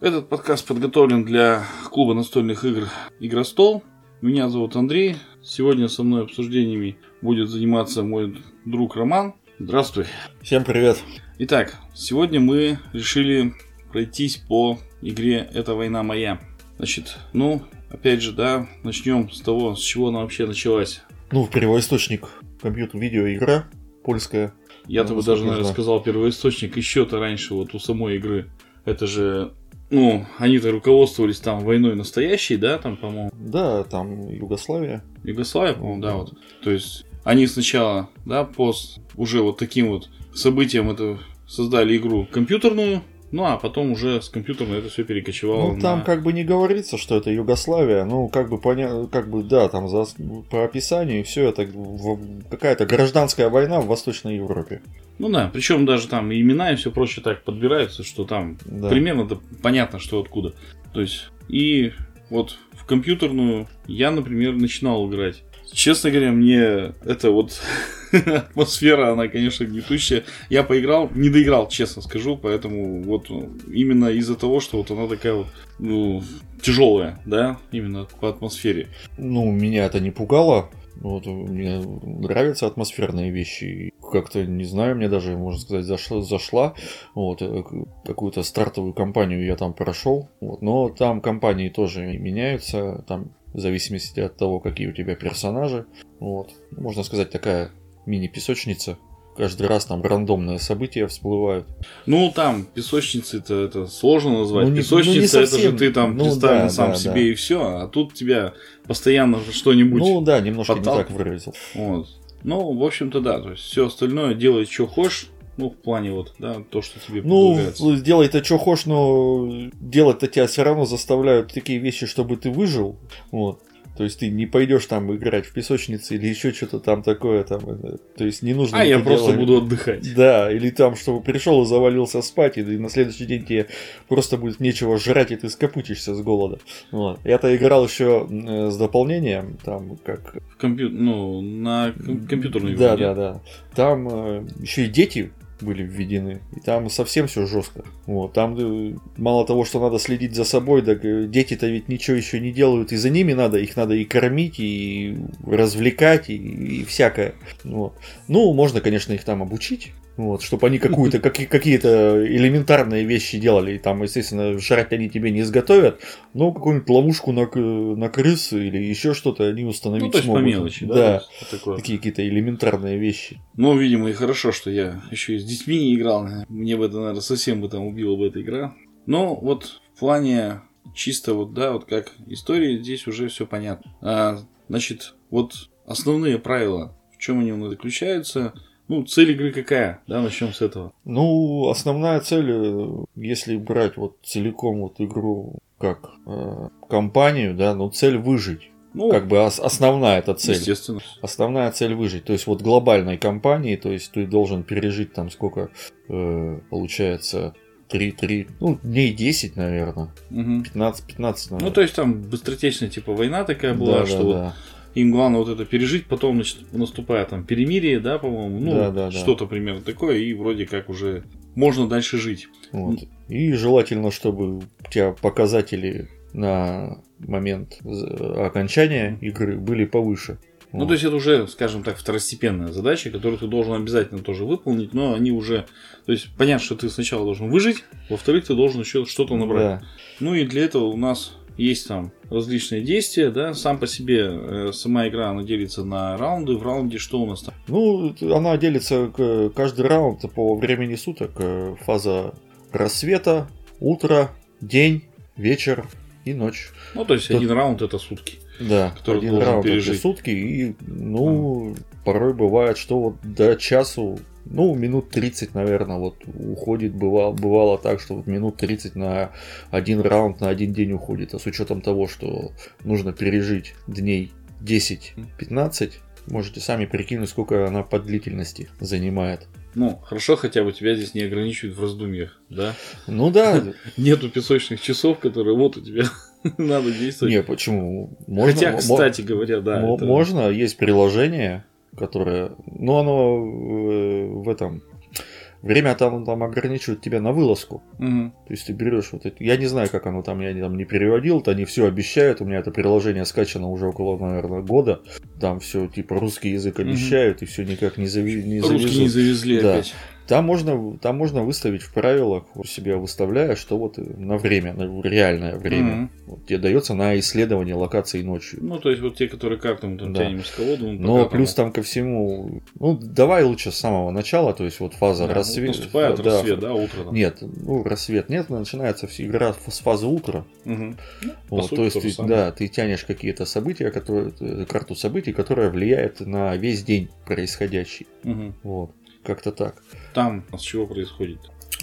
Этот подкаст подготовлен для клуба настольных игр «Игростол». Меня зовут Андрей. Сегодня со мной обсуждениями будет заниматься мой друг Роман. Здравствуй. Всем привет. Итак, сегодня мы решили пройтись по игре «Это война моя». Значит, ну, опять же, да, начнем с того, с чего она вообще началась. Ну, первоисточник компьютер видеоигра польская. Я-то Ну, бы даже, наверное, сказал первоисточник еще-то раньше, вот у самой игры. Это же, ну, они-то руководствовались там войной настоящей, да, там, по-моему, Да, там Югославия. Югославия, по-моему, да, вот. То есть они сначала, да, по с- уже вот таким вот событиям это создали игру компьютерную, ну а потом уже с компьютерной это все перекочевало Ну, там на- как бы не говорится, что это Югославия. Ну, как бы понятно, как бы, да, там за, по описанию все это какая-то гражданская война в Восточной Европе. Ну да, причем даже там и имена и все прочее так подбираются, что там Да. примерно понятно, что откуда. То есть, и вот в компьютерную я, например, начинал играть. Честно говоря, мне это вот атмосфера, она, конечно, гнетущая. Я поиграл, не доиграл, честно скажу, поэтому вот именно из-за того, что вот она такая вот, ну, тяжелая, да, именно по атмосфере. Ну, меня это не пугало. Вот, мне нравятся атмосферные вещи. Как-то, не знаю, мне даже, можно сказать, зашла. зашла. Вот, э, какую-то стартовую кампанию я там прошел. Вот, но там компании тоже меняются, там в зависимости от того, какие у тебя персонажи. Вот. Можно сказать, такая мини-песочница. Каждый раз там рандомные события всплывают. Ну, там, песочницы-то это сложно назвать. Ну, не- Песочница ну, не это же ты там Ну, представлен да, сам да, себе да. и все, а тут тебя постоянно что-нибудь. Ну да, немножко не подталкивает. так выразил. Вот. Ну, в общем-то, да. То есть все остальное делай, что хочешь. Ну, в плане вот, да, то, что тебе Ну, предлагается. делай-то что хочешь, но делать-то тебя все равно заставляют такие вещи, чтобы ты выжил. Вот. То есть ты не пойдешь там играть в песочнице или еще что-то там такое. Там, это. то есть не нужно. А я просто делать. буду отдыхать. Да, или там, чтобы пришел и завалился спать, и на следующий день тебе просто будет нечего жрать, и ты скопытишься с голода. Вот. Я-то играл еще э, с дополнением, там как В компью... Ну, на ком- компьютерную игру. да, да, да. Там еще и дети были введены, и там совсем все жестко. Вот, там э, мало того, что надо следить за собой, так э, дети-то ведь ничего еще не делают, и за ними надо, их надо и кормить, и развлекать, и, и всякое. Вот. Ну, можно, конечно, их там обучить. Вот, чтобы они какую-то, какие- какие-то элементарные вещи делали. И там, естественно, жрать они тебе не изготовят, но какую-нибудь ловушку на, на крыс или еще что-то они установить Ну, то есть по смогут. мелочи, да? Да, такое. такие какие-то элементарные вещи. Ну, видимо, и хорошо, что я еще и с детьми не играл. Мне бы это, наверное, совсем бы там убила бы эта игра. Но вот в плане чисто вот, да, вот как истории, здесь уже все понятно. А, значит, вот основные правила, в чем они у нас заключаются. Ну, цель игры какая? Да, начнем с этого. Ну, основная цель, э, если брать вот целиком вот игру как э, компанию, да, ну цель выжить. Ну, Как бы ос- основная эта цель. естественно. Основная цель выжить. То есть вот глобальной компании, то есть ты должен пережить там сколько э, получается 3-3, ну, дней 10, наверное. Мгм. 15-15, наверное. Ну, то есть там быстротечная типа война такая была, Да, что да, вот да. Им главное вот это пережить, потом, значит, наступает там перемирие, да, по-моему, ну, Да, да, да. что-то примерно такое, и вроде как уже можно дальше жить. Вот. И желательно, чтобы у тебя показатели на момент окончания игры были повыше. Ну, Вот. то есть это уже, скажем так, второстепенная задача, которую ты должен обязательно тоже выполнить, но они уже... То есть понятно, что ты сначала должен выжить, во-вторых, ты должен еще что-то набрать. Да. Ну и для этого у нас есть там различные действия, да, сам по себе э, сама игра, она делится на раунды, в раунде что у нас там? Ну, это- она делится каждый раунд по времени суток. э, Фаза рассвета, утро, день, вечер и ночь. Ну, то есть Тут- один раунд это сутки. Да, Который один раунд это пережить. сутки. И, ну, порой бывает, что вот до часу, ну, минут 30, наверное, вот уходит. Бывало, бывало так, что вот минут 30 на один раунд, на один день уходит. А с учетом того, что нужно пережить дней 10-15, можете сами прикинуть, сколько она по длительности занимает. Ну, хорошо, хотя бы тебя здесь не ограничивают в раздумьях, да? Ну да, Нету песочных часов, которые вот у тебя надо действовать. не, почему? Можно, Хотя, кстати говоря, да. это- Можно, есть приложение, которое, ну оно э, в этом Время там, там ограничивает тебя на вылазку. Мгм. То есть ты берешь вот это. Я не знаю, как оно там, я там не переводил, то они все обещают. У меня это приложение скачано уже около, наверное, года. Там все типа русский язык обещают, и все никак не, зави... не Русские не завезут. завезли Да. опять. Там можно, там можно выставить в правилах, у себя выставляя, что вот на время, на реальное время, Мгм. вот тебе дается на исследование локаций ночью. Ну, то есть вот те, которые карты мы там Да. тянем мы Но плюс там там ко всему, ну давай лучше с самого начала, то есть вот фаза Да, рассвета. вот наступает рассвет, да, утро там. Нет, ну рассвет нет, начинается вся игра с фазы утра. По Вот, сути, то есть ты, да, ты тянешь какие-то события, которые, э, карту событий, которая влияет на весь день происходящий. Мгм. Вот, как-то так. Там с чего происходит?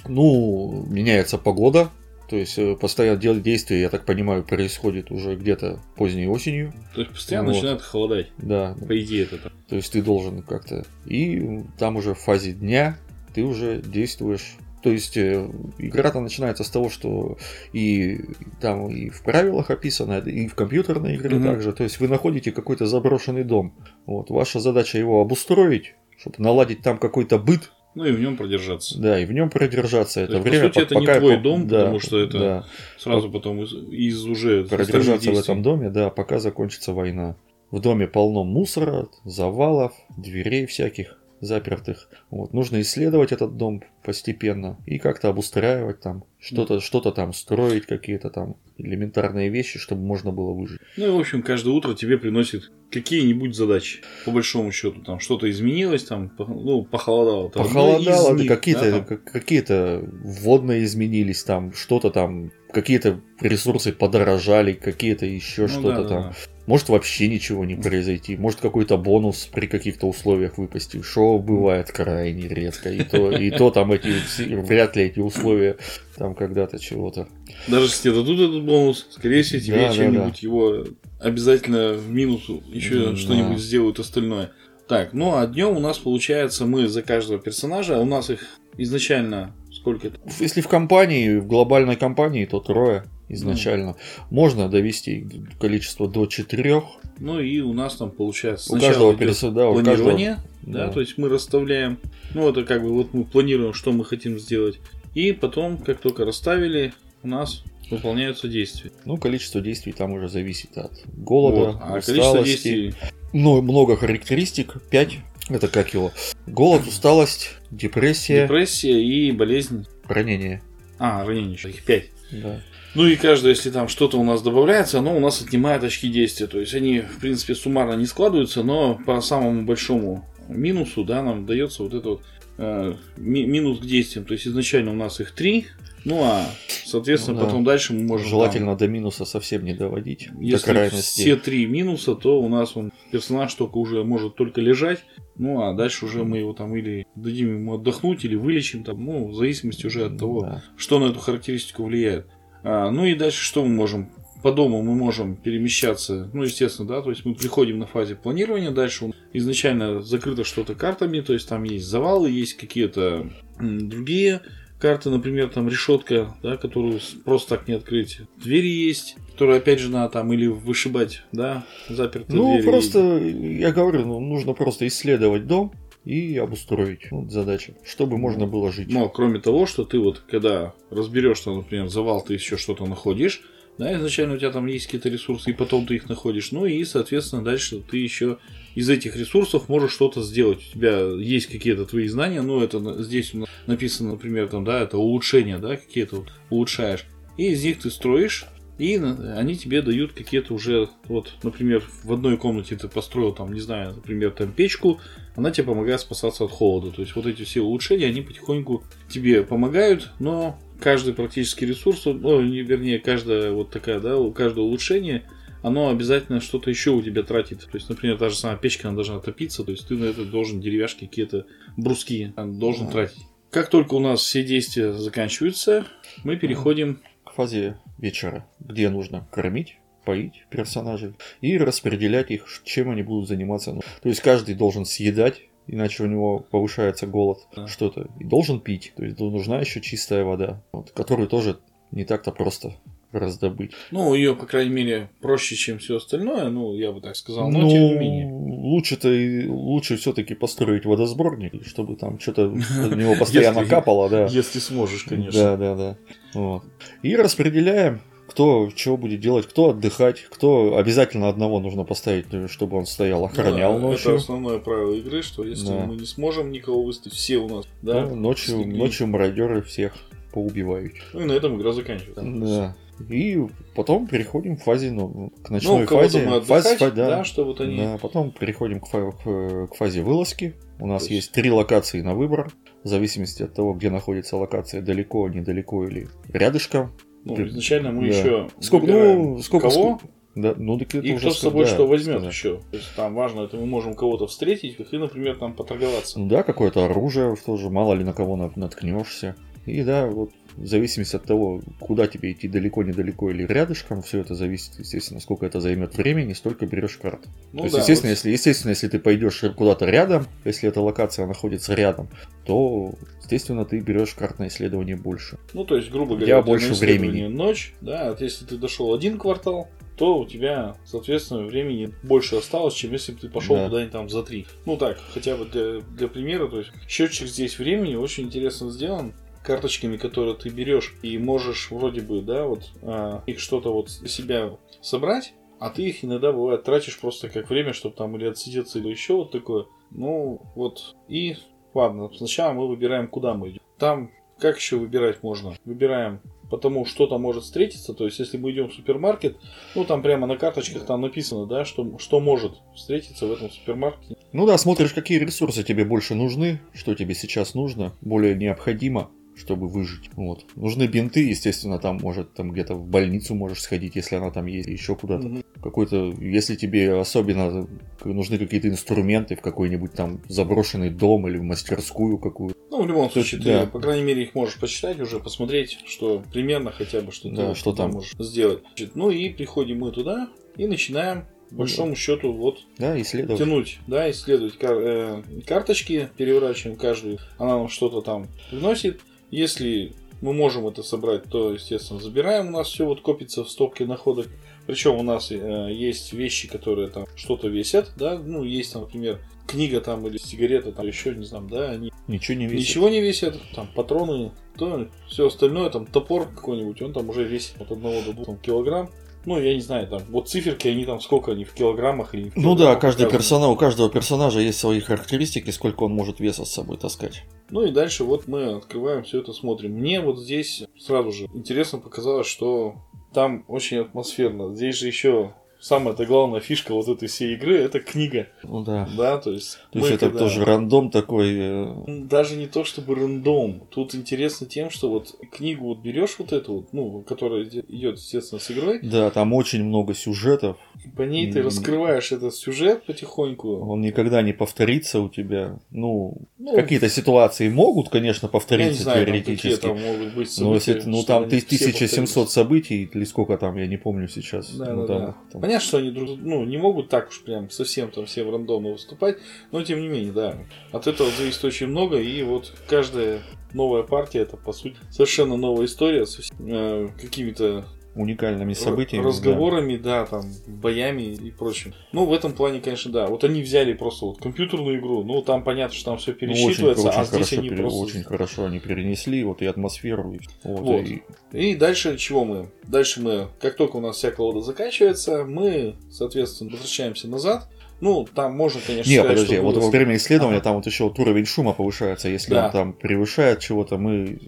Ну, меняется погода, то есть э, постоянно дел- действие, я так понимаю, происходит уже где-то поздней осенью. То есть постоянно Вот. начинает холодать. Да, По идее это так. то есть ты должен как-то... И там уже в фазе дня ты уже действуешь. То есть э, игра-то начинается с того, что и там и в правилах описано, и в компьютерной игре Мгм. также. То есть вы находите какой-то заброшенный дом. Вот, ваша задача его обустроить, чтобы наладить там какой-то быт, Ну и в нем продержаться. да, и в нем продержаться это есть, по время. сути, это не пока- твой дом, да, потому что это да. Сразу потом из, из уже продержаться в этом доме, да, пока закончится война. В доме полно мусора, завалов, дверей всяких запертых. Вот. Нужно исследовать этот дом постепенно и как-то обустраивать там, что-то что там строить, какие-то там элементарные вещи, чтобы можно было выжить. Ну и, в общем, каждое утро тебе приносит какие-нибудь задачи. По большому счету, там что-то изменилось, там, ну, похолодало. Там, Похолодало, ну, из них, какие-то, да, там. какие-то водные изменились, там что-то там, какие-то ресурсы подорожали, какие-то еще Ну что-то да, да, там. да. Может вообще ничего не произойти. Может какой-то бонус при каких-то условиях выпасть. Шо бывает крайне редко. И то, и то там эти вряд ли эти условия там когда-то чего-то. Даже если тебе дадут этот бонус, скорее всего, тебе Да, да, чем-нибудь его обязательно в минус еще Да. что-нибудь сделают остальное. Так, ну а днем у нас получается мы за каждого персонажа, а у нас их изначально сколько это? Если в компании, в глобальной компании, то трое изначально. Можно довести количество до четырех. Ну и у нас там получается У каждого идет персо- да, у планирование, каждого- да, да. то есть мы расставляем, ну это как бы вот мы планируем, что мы хотим сделать, и потом, как только расставили, у нас выполняются действия. Ну, количество действий там уже зависит от голода, Вот. А количество усталости. действий, Ну, много характеристик. 5. Это как его? Голод, усталость, депрессия, депрессия и болезнь. ранение. А, ранение еще, их 5. Да. Ну и каждое, если там что-то у нас добавляется, оно у нас отнимает очки действия. То есть они, в принципе, суммарно не складываются, но по самому большому минусу, да, нам дается вот это вот э, ми- минус к действиям. То есть изначально у нас их 3, ну а, соответственно, Ну да. потом дальше мы можем... там, Желательно до минуса совсем не доводить. до если крайности. все три минуса, то у нас он персонаж только уже может только лежать. Ну а дальше уже мы его там или дадим ему отдохнуть, или вылечим там, ну, в зависимости уже от того, Да. что на эту характеристику влияет. А, ну и дальше что мы можем? По дому мы можем перемещаться, ну, естественно, да, то есть мы приходим на фазе планирования, дальше изначально закрыто что-то картами, то есть там есть завалы, есть какие-то другие карты, например, там решетка, да, которую просто так не открыть. Двери есть, которые опять же надо там или вышибать, да, запертые Ну, двери. просто, я говорю, ну, нужно просто исследовать дом и обустроить. Вот задача. Чтобы можно было жить. Но кроме того, что ты вот когда разберешь, что, например, завал, ты еще что-то находишь, да, изначально у тебя там есть какие-то ресурсы, и потом ты их находишь. Ну и, соответственно, дальше ты еще из этих ресурсов можешь что-то сделать. У тебя есть какие-то твои знания, ну это здесь у нас написано, например, там, да, это улучшения, да, какие-то вот улучшаешь. И из них ты строишь, и они тебе дают какие-то уже, вот, например, в одной комнате ты построил там, не знаю, например, там печку, она тебе помогает спасаться от холода. То есть вот эти все улучшения, они потихоньку тебе помогают, но каждый практически ресурс, ну, не- вернее, каждая вот такая, да, у каждого улучшения, оно обязательно что-то еще у тебя тратит. То есть, например, та же самая печка, она должна топиться, то есть ты на это должен деревяшки какие-то бруски а, должен Да. тратить. Как только у нас все действия заканчиваются, мы переходим К фазе вечера, где нужно кормить, поить персонажей и распределять их, чем они будут заниматься. Ну, То есть каждый должен съедать, иначе у него повышается голод, Да. что-то. И должен пить. То есть нужна еще чистая вода, вот, которую тоже не так-то просто раздобыть. Ну, ее, по крайней мере, проще, чем все остальное, ну, я бы так сказал, но Ну, тем не менее. лучше-то лучше все-таки построить водосборник, чтобы там что-то от него постоянно капало, да. Если сможешь, конечно. Да, да, да. И распределяем, кто чего будет делать, кто отдыхать, кто обязательно одного нужно поставить, э, чтобы он стоял, охранял Да, ночью. Это основное правило игры, что если Да. мы не сможем никого выставить, все у нас, Да, да, ночью, слегли. ночью мародеры всех поубивают. Ну и на этом игра заканчивается. Да. И потом переходим к фазе, ну, к Ну, ночной кого-то фазе. мы Фаз- отдыхать, фа- да, что вот они... Да, потом переходим к, фа- к- фазе вылазки. У нас есть- есть три локации на выбор, в зависимости от того, где находится локация, далеко, недалеко или рядышком. Ну, Ты- изначально мы да. еще Сколько, ну, сколько, кого сколько- Да, ну, так это и уже кто с собой да, что возьмет сказать. еще. То есть там важно, это мы можем кого-то встретить и, например, там поторговаться. Ну Да, какое-то оружие тоже, мало ли на кого на- наткнешься. И да, вот в зависимости от того, куда тебе идти, далеко, недалеко или рядышком, все это зависит, естественно, сколько это займет времени, столько берешь карт. Ну То есть, да, естественно, вот- если, естественно, если ты пойдешь куда-то рядом, если эта локация находится рядом, то, естественно, ты берешь карт на исследование больше. Ну, то есть, грубо Я говоря, тебя больше времени. ночь, да, если ты дошел один квартал, то у тебя, соответственно, времени больше осталось, чем если бы ты пошел Да. куда-нибудь там за три. Ну так, хотя бы для, для примера, то есть счетчик здесь времени очень интересно сделан карточками, которые ты берешь и можешь вроде бы, да, вот а, их что-то вот для себя собрать, а ты их иногда бывает тратишь просто как время, чтобы там или отсидеться, или еще вот такое. Ну, вот. И ладно, сначала мы выбираем, куда мы идем. Там как еще выбирать можно? Выбираем потому что там может встретиться. То есть, если мы идем в супермаркет, ну там прямо на карточках там написано, да, что, что может встретиться в этом супермаркете. Ну да, смотришь, какие ресурсы тебе больше нужны, что тебе сейчас нужно, более необходимо, чтобы выжить. Вот. Нужны бинты, естественно, там может там где-то в больницу можешь сходить, если она там есть, еще куда-то. Мгм. Какой-то, если тебе особенно нужны какие-то инструменты в какой-нибудь там заброшенный дом или в мастерскую какую Ну, в любом случае, да. ты, по крайней мере, их можешь почитать уже, посмотреть, что примерно хотя бы, что Да, ты что там. можешь сделать. Ну и приходим мы туда и начинаем, по большому счету, вот да, исследовать. тянуть, да, исследовать кар- э, карточки, переворачиваем каждую, она нам что-то там приносит. Если мы можем это собрать, то, естественно, забираем. У нас все вот копится в стопке находок. Причем у нас э, есть вещи, которые там что-то весят, да, ну, есть, там, например, книга там или сигарета, там еще, не знаю, да, они Ничего не весит. ничего не весят, там патроны, то все остальное, там топор какой-нибудь, он там уже весит от 1 до 2 килограмм. Ну, я не знаю, там, вот циферки, они там сколько они в килограммах или Ну да, каждый персонаж, у каждого персонажа есть свои характеристики, сколько он может веса с собой таскать. Ну и дальше вот мы открываем все это, смотрим. Мне вот здесь сразу же интересно показалось, что там очень атмосферно. Здесь же еще самая-то главная фишка вот этой всей игры это книга. Ну да. Да, то есть. То есть это когда- тоже рандом такой. э, Даже не то чтобы рандом. Тут интересно тем, что вот книгу вот берешь вот эту вот, ну, которая иде- идет, естественно, с игрой, Да, там очень много сюжетов. и по ней ты раскрываешь этот сюжет потихоньку. Он никогда не повторится у тебя. Ну, Ну, какие-то ситуации могут, конечно, я не повториться знаю, там, какие теоретически. там могут быть Но если, события, ну там они ты- все 1700 событий, или сколько там, я не помню сейчас. Да, Ну, да, там- да. там- Понятно, что они друг, ну, не могут так уж прям совсем там все рандомно выступать, но тем не менее, да. От этого зависит очень много, и вот каждая новая партия это по сути совершенно новая история с э, какими-то уникальными событиями. разговорами, да. там, боями и прочим. Ну, в этом плане, конечно, да. Вот они взяли просто вот компьютерную игру, ну, там понятно, что там все да. Ну, пересчитывается, очень, а очень здесь они пере- просто... очень хорошо они перенесли вот и атмосферу. И, вот, Вот. и- И дальше чего мы? Дальше мы, как только у нас вся колода заканчивается, мы, соответственно, возвращаемся назад. Ну, там можно, конечно, Не, сказать, подожди, вот было- во время исследования Ага. там вот еще вот уровень шума повышается. Если Да. он там превышает чего-то, мы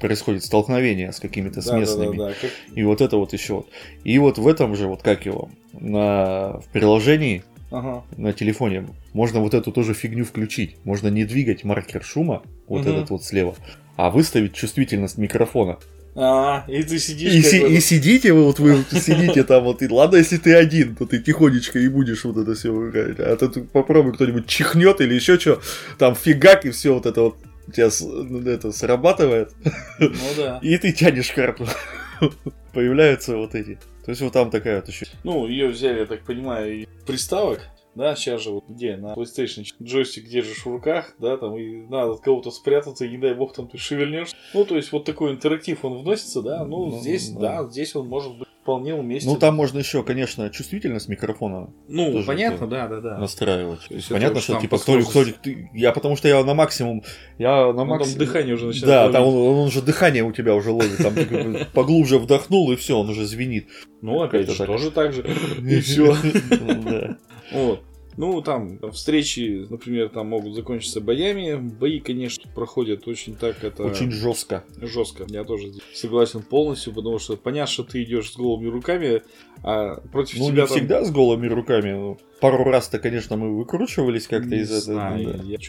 происходит столкновение с какими-то с Да, да, местными. да, да, как- И вот это вот еще. вот. И вот в этом же, вот как его, на, в приложении Ага. на телефоне можно вот эту тоже фигню включить. Можно не двигать маркер шума, вот Мгм. этот вот слева, а выставить чувствительность микрофона. А, и ты сидишь И, си- и этом- сидите вы, вот вы сидите там вот, и ладно, если ты один, то ты тихонечко и будешь вот это все играть. А то ты попробуй кто-нибудь чихнет или еще что, там фигак и все вот это вот тебя ну, это срабатывает, Ну да. и ты тянешь карту. Появляются вот эти. То есть вот там такая вот еще. Ну, ее взяли, я так понимаю, из приставок. Да, сейчас же вот где на PlayStation джойстик держишь в руках, да, там, и надо от кого-то спрятаться, и не дай бог там ты шевельнешь. Ну, то есть вот такой интерактив он вносится, да, ну, Ну, здесь, да. да. здесь он может быть вполне уместен. Ну, там можно еще, конечно, чувствительность микрофона ну, понятно, да, да, да. настраивать. То есть Понятно, что там типа кто, кто, ты- я потому что я на максимум, я на Ну, там максимум. дыхание уже начинает Да, там ловить. он, он уже дыхание у тебя уже ловит, там бы поглубже вдохнул и все, он уже звенит. Ну, опять же, тоже так же. И все. Вот. Ну, там встречи, например, там могут закончиться боями. Бои, конечно, проходят очень так это Очень жестко. жестко. Я тоже согласен полностью, потому что понятно, что ты идешь с голыми руками, а против Ну, тебя не там- всегда с голыми руками. ну, Пару раз-то, конечно, мы выкручивались как-то из этого. да.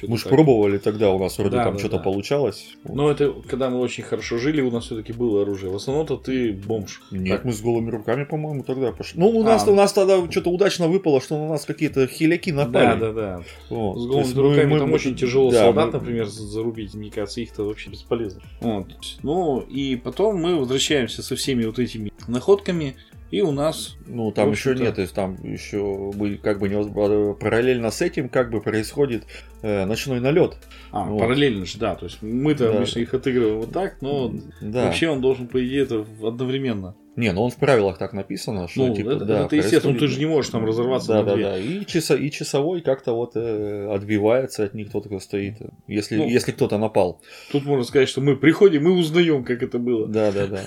Мы же так- пробовали тогда, у нас вроде Да, там да, что-то да. получалось. Но это когда мы очень хорошо жили, у нас все-таки было оружие. В основном-то ты бомж. Нет, Так. мы с голыми руками, по-моему, тогда пошли. Ну, у нас, А. у нас тогда что-то удачно выпало, что на нас какие-то хиляки напали. Да, да, да. Вот. С голыми мы- руками мы- там очень тяжело да, солдат, мы- например, за- зарубить. Мне кажется, их-то вообще бесполезно. Вот. Ну, и потом мы возвращаемся со всеми вот этими находками, и у нас Ну, там еще нет, то есть там еще мы как бы не- параллельно с этим как бы происходит э, ночной налет. А, Вот. параллельно же, да. То есть мы-то Да. обычно их отыгрываем вот так, но Да. вообще он должен, по идее, это одновременно. Не, ну он в правилах так написано, что Ну, типа, это, да, это естественно, происходит- ты же не можешь там разорваться Да, на да, две. да. И, часа, и часовой как-то вот э, отбивается от них, кто-то стоит. Если, Ну. если кто-то напал. Тут можно сказать, что мы приходим и узнаем, как это было. Да, да, да.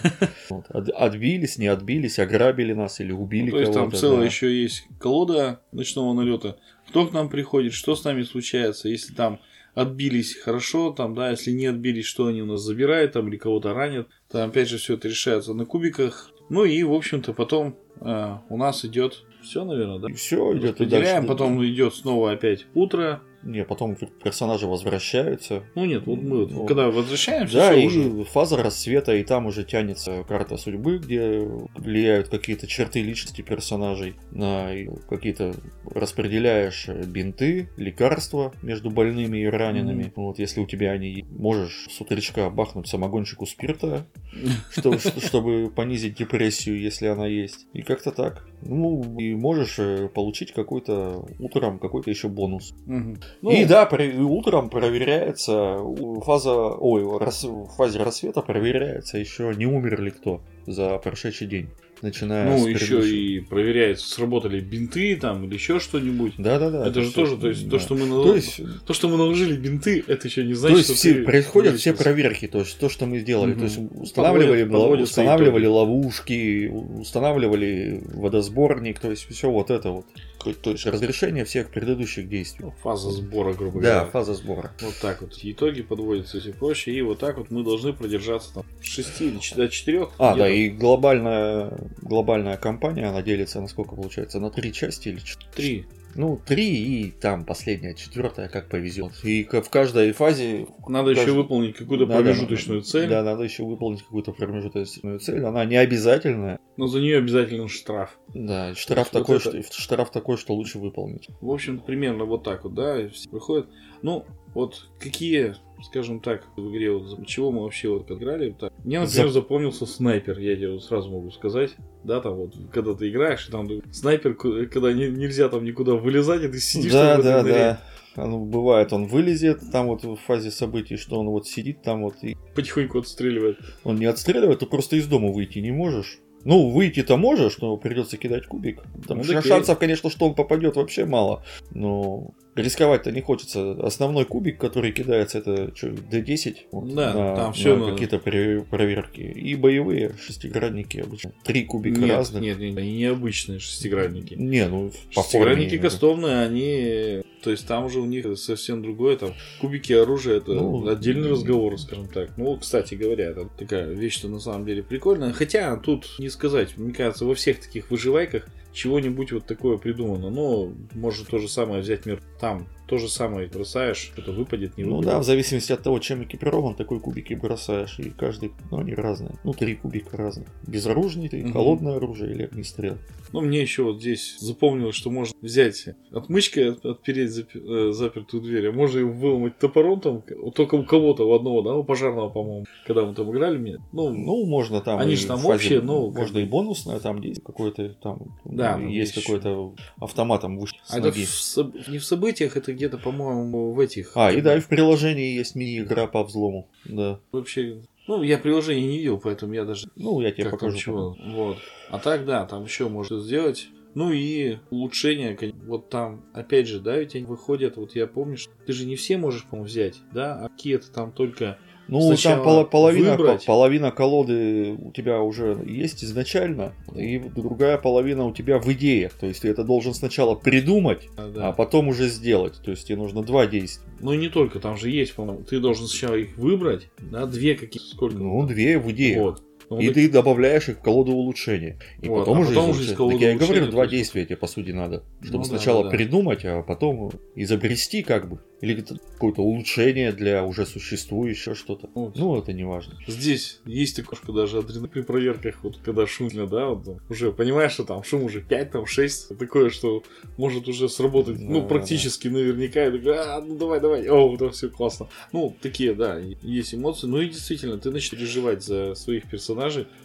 Вот. Отбились, не отбились, ограбили нас или убили Ну, то есть там кого-то. целая да. еще есть колода ночного налета. Кто к нам приходит, что с нами случается, если там отбились хорошо, там, да, если не отбились, что они у нас забирают, там, или кого-то ранят. Там, опять же, все это решается на кубиках. Ну и, в общем-то, потом э, у нас идет все, наверное, да? Все, идет Распределяем, дальше. потом идет снова опять утро. Не, потом персонажи возвращаются. Ну нет, вот мы вот, Ну, когда возвращаемся, Да, и уже. фаза рассвета, и там уже тянется карта судьбы, где влияют какие-то черты личности персонажей, на какие-то распределяешь бинты, лекарства между больными и ранеными. Мгм. Вот если у тебя они можешь с утречка бахнуть самогончику спирта, что- что- чтобы понизить депрессию, если она есть. И как-то так. Ну, и можешь э, получить какой-то утром какой-то еще бонус. Мгм. Ну, И да, при- утром проверяется фаза, ой, рас- в фазе рассвета проверяется еще не умер ли кто за прошедший день, начиная ну с еще и проверяется, сработали бинты там или еще что-нибудь. Да, да, да. это же всё- тоже, то есть, да. то, что мы То есть, то, что мы наложили бинты, это еще не то значит, есть что все, ты происходят все проверки, то есть то, что мы сделали. То есть устанавливали, Подводят- устанавливали ловушки, устанавливали водосборник, то есть все вот это вот. То- То есть разрешение всех предыдущих действий. Ну, Фаза сбора, грубо Да, говоря. фаза сбора. Вот так вот. Итоги подводятся и все прочее. И вот так вот мы должны продержаться там с 6 или 4. А, да, и глобальная, глобальная компания, она делится на сколько получается? На три части или четыре? 3. Ну, три и там последняя, четвертая, как повезет. И в каждой фазе... Надо еще каждый- выполнить какую-то Надо- промежуточную цель, Да, надо еще выполнить какую-то промежуточную цель. Она не обязательная. но за нее обязательно штраф. Да, штраф есть вот такой, это- что, штраф такой, что лучше выполнить. В общем, примерно вот так вот, да, приходят. Ну, вот какие, скажем так, в игре, вот, чего мы вообще вот играли. Так. Мне, например, За- запомнился снайпер, я тебе вот сразу могу сказать. Да, там вот, когда ты играешь, там снайпер, когда не- нельзя там никуда вылезать, и ты сидишь да, там в этой да, да. Ну, бывает, он вылезет там вот в фазе событий, что он вот сидит там вот и потихоньку отстреливает. он не отстреливает, ты просто из дома выйти не можешь. Ну, выйти-то можешь, но придется кидать кубик. Там Ну, шансов, конечно, что он попадет вообще мало. Но рисковать-то не хочется. Основной кубик, который кидается, это что, D10. Вот, Да, на, там всё на на- какие-то проверки. И боевые шестигранники обычно. Три кубика Нет, разных. нет, нет, они необычные шестигранники. Не, ну, по форме. Шестигранники виду. кастомные, они... То есть там уже у них совсем другое. Там кубики оружия это Ну, отдельный разговор, скажем так. Ну, кстати говоря, это такая вещь, что на самом деле прикольная. Хотя тут не сказать, мне кажется, во всех таких выживайках чего-нибудь вот такое придумано. Но можно то же самое взять мир. Там то же самое бросаешь, это выпадет, не Ну выпадет. да, в зависимости от того, чем экипирован, такой кубик и бросаешь. И каждый, ну они разные. Ну, три кубика разных. Безоружный, ты, Мгм. холодное оружие или огнестрел. Ну, мне еще вот здесь запомнилось, что можно взять отмычкой, от- отпереть запи- э, запертую дверь, а можно ее выломать топором там, только у кого-то, у одного, да, у пожарного, по-моему, когда мы там играли, мне, ну, Ну, можно там. Они же там фазе- общие, ну, как Можно и бонусное там есть какой-то там. Да, ну, ну, есть есть какой-то автоматом выше а это в не в событиях, это где-то, по-моему, в этих. А, и да, и в приложении есть мини-игра по взлому. Да. Вообще, ну, я приложение не видел, поэтому я даже Ну, я тебе как покажу. чего. Вот. А так, да, там еще можно сделать. Ну и улучшение, вот там, опять же, да, ведь они выходят, вот я помню, что ты же не все можешь, по-моему, взять, да, а какие-то там только... Ну, там поло- половина, выбрать. половина колоды у тебя уже есть изначально, и другая половина у тебя в идеях. То есть ты это должен сначала придумать, а, да. а потом уже сделать. То есть тебе нужно два действия. Ну и не только, там же есть, по-моему, ты должен сначала их выбрать, да, две какие сколько? Ну, две в идеях. Вот. Ну, И так- ты добавляешь их в колоду улучшения. И Вот, потом а уже потом уже из колоды Так я и говорю, два есть- действия тебе, по сути, надо. Чтобы Ну да, сначала да, да. придумать, а потом изобрести как бы. Или это какое-то улучшение для уже существующего что-то. Вот. Ну, это не важно. Здесь есть что даже при проверках, вот когда шумно, да, вот, уже понимаешь, что там шум уже 5, там 6, такое, что может уже сработать, ну, Да, практически наверняка, и такой, а, ну давай, давай, о, там все классно. Ну, такие, да, есть эмоции, ну и действительно, ты начинаешь переживать за своих персонажей.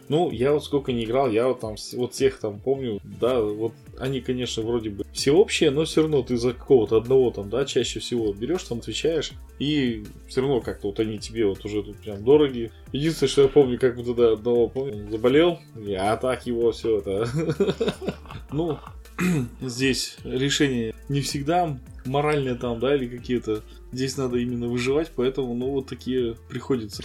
Ну, я вот сколько не играл, я вот там, вот всех там помню, да, вот они, конечно, вроде бы все общие, но все равно ты за какого-то одного там, да, чаще всего берешь, там отвечаешь, и все равно как-то вот они тебе вот уже тут прям дороги. Единственное, что я помню, как бы тогда одного помню, он заболел, я так его все это. Ну, здесь решение не всегда моральные там, да, или какие-то. Здесь надо именно выживать, поэтому, ну, вот такие приходится,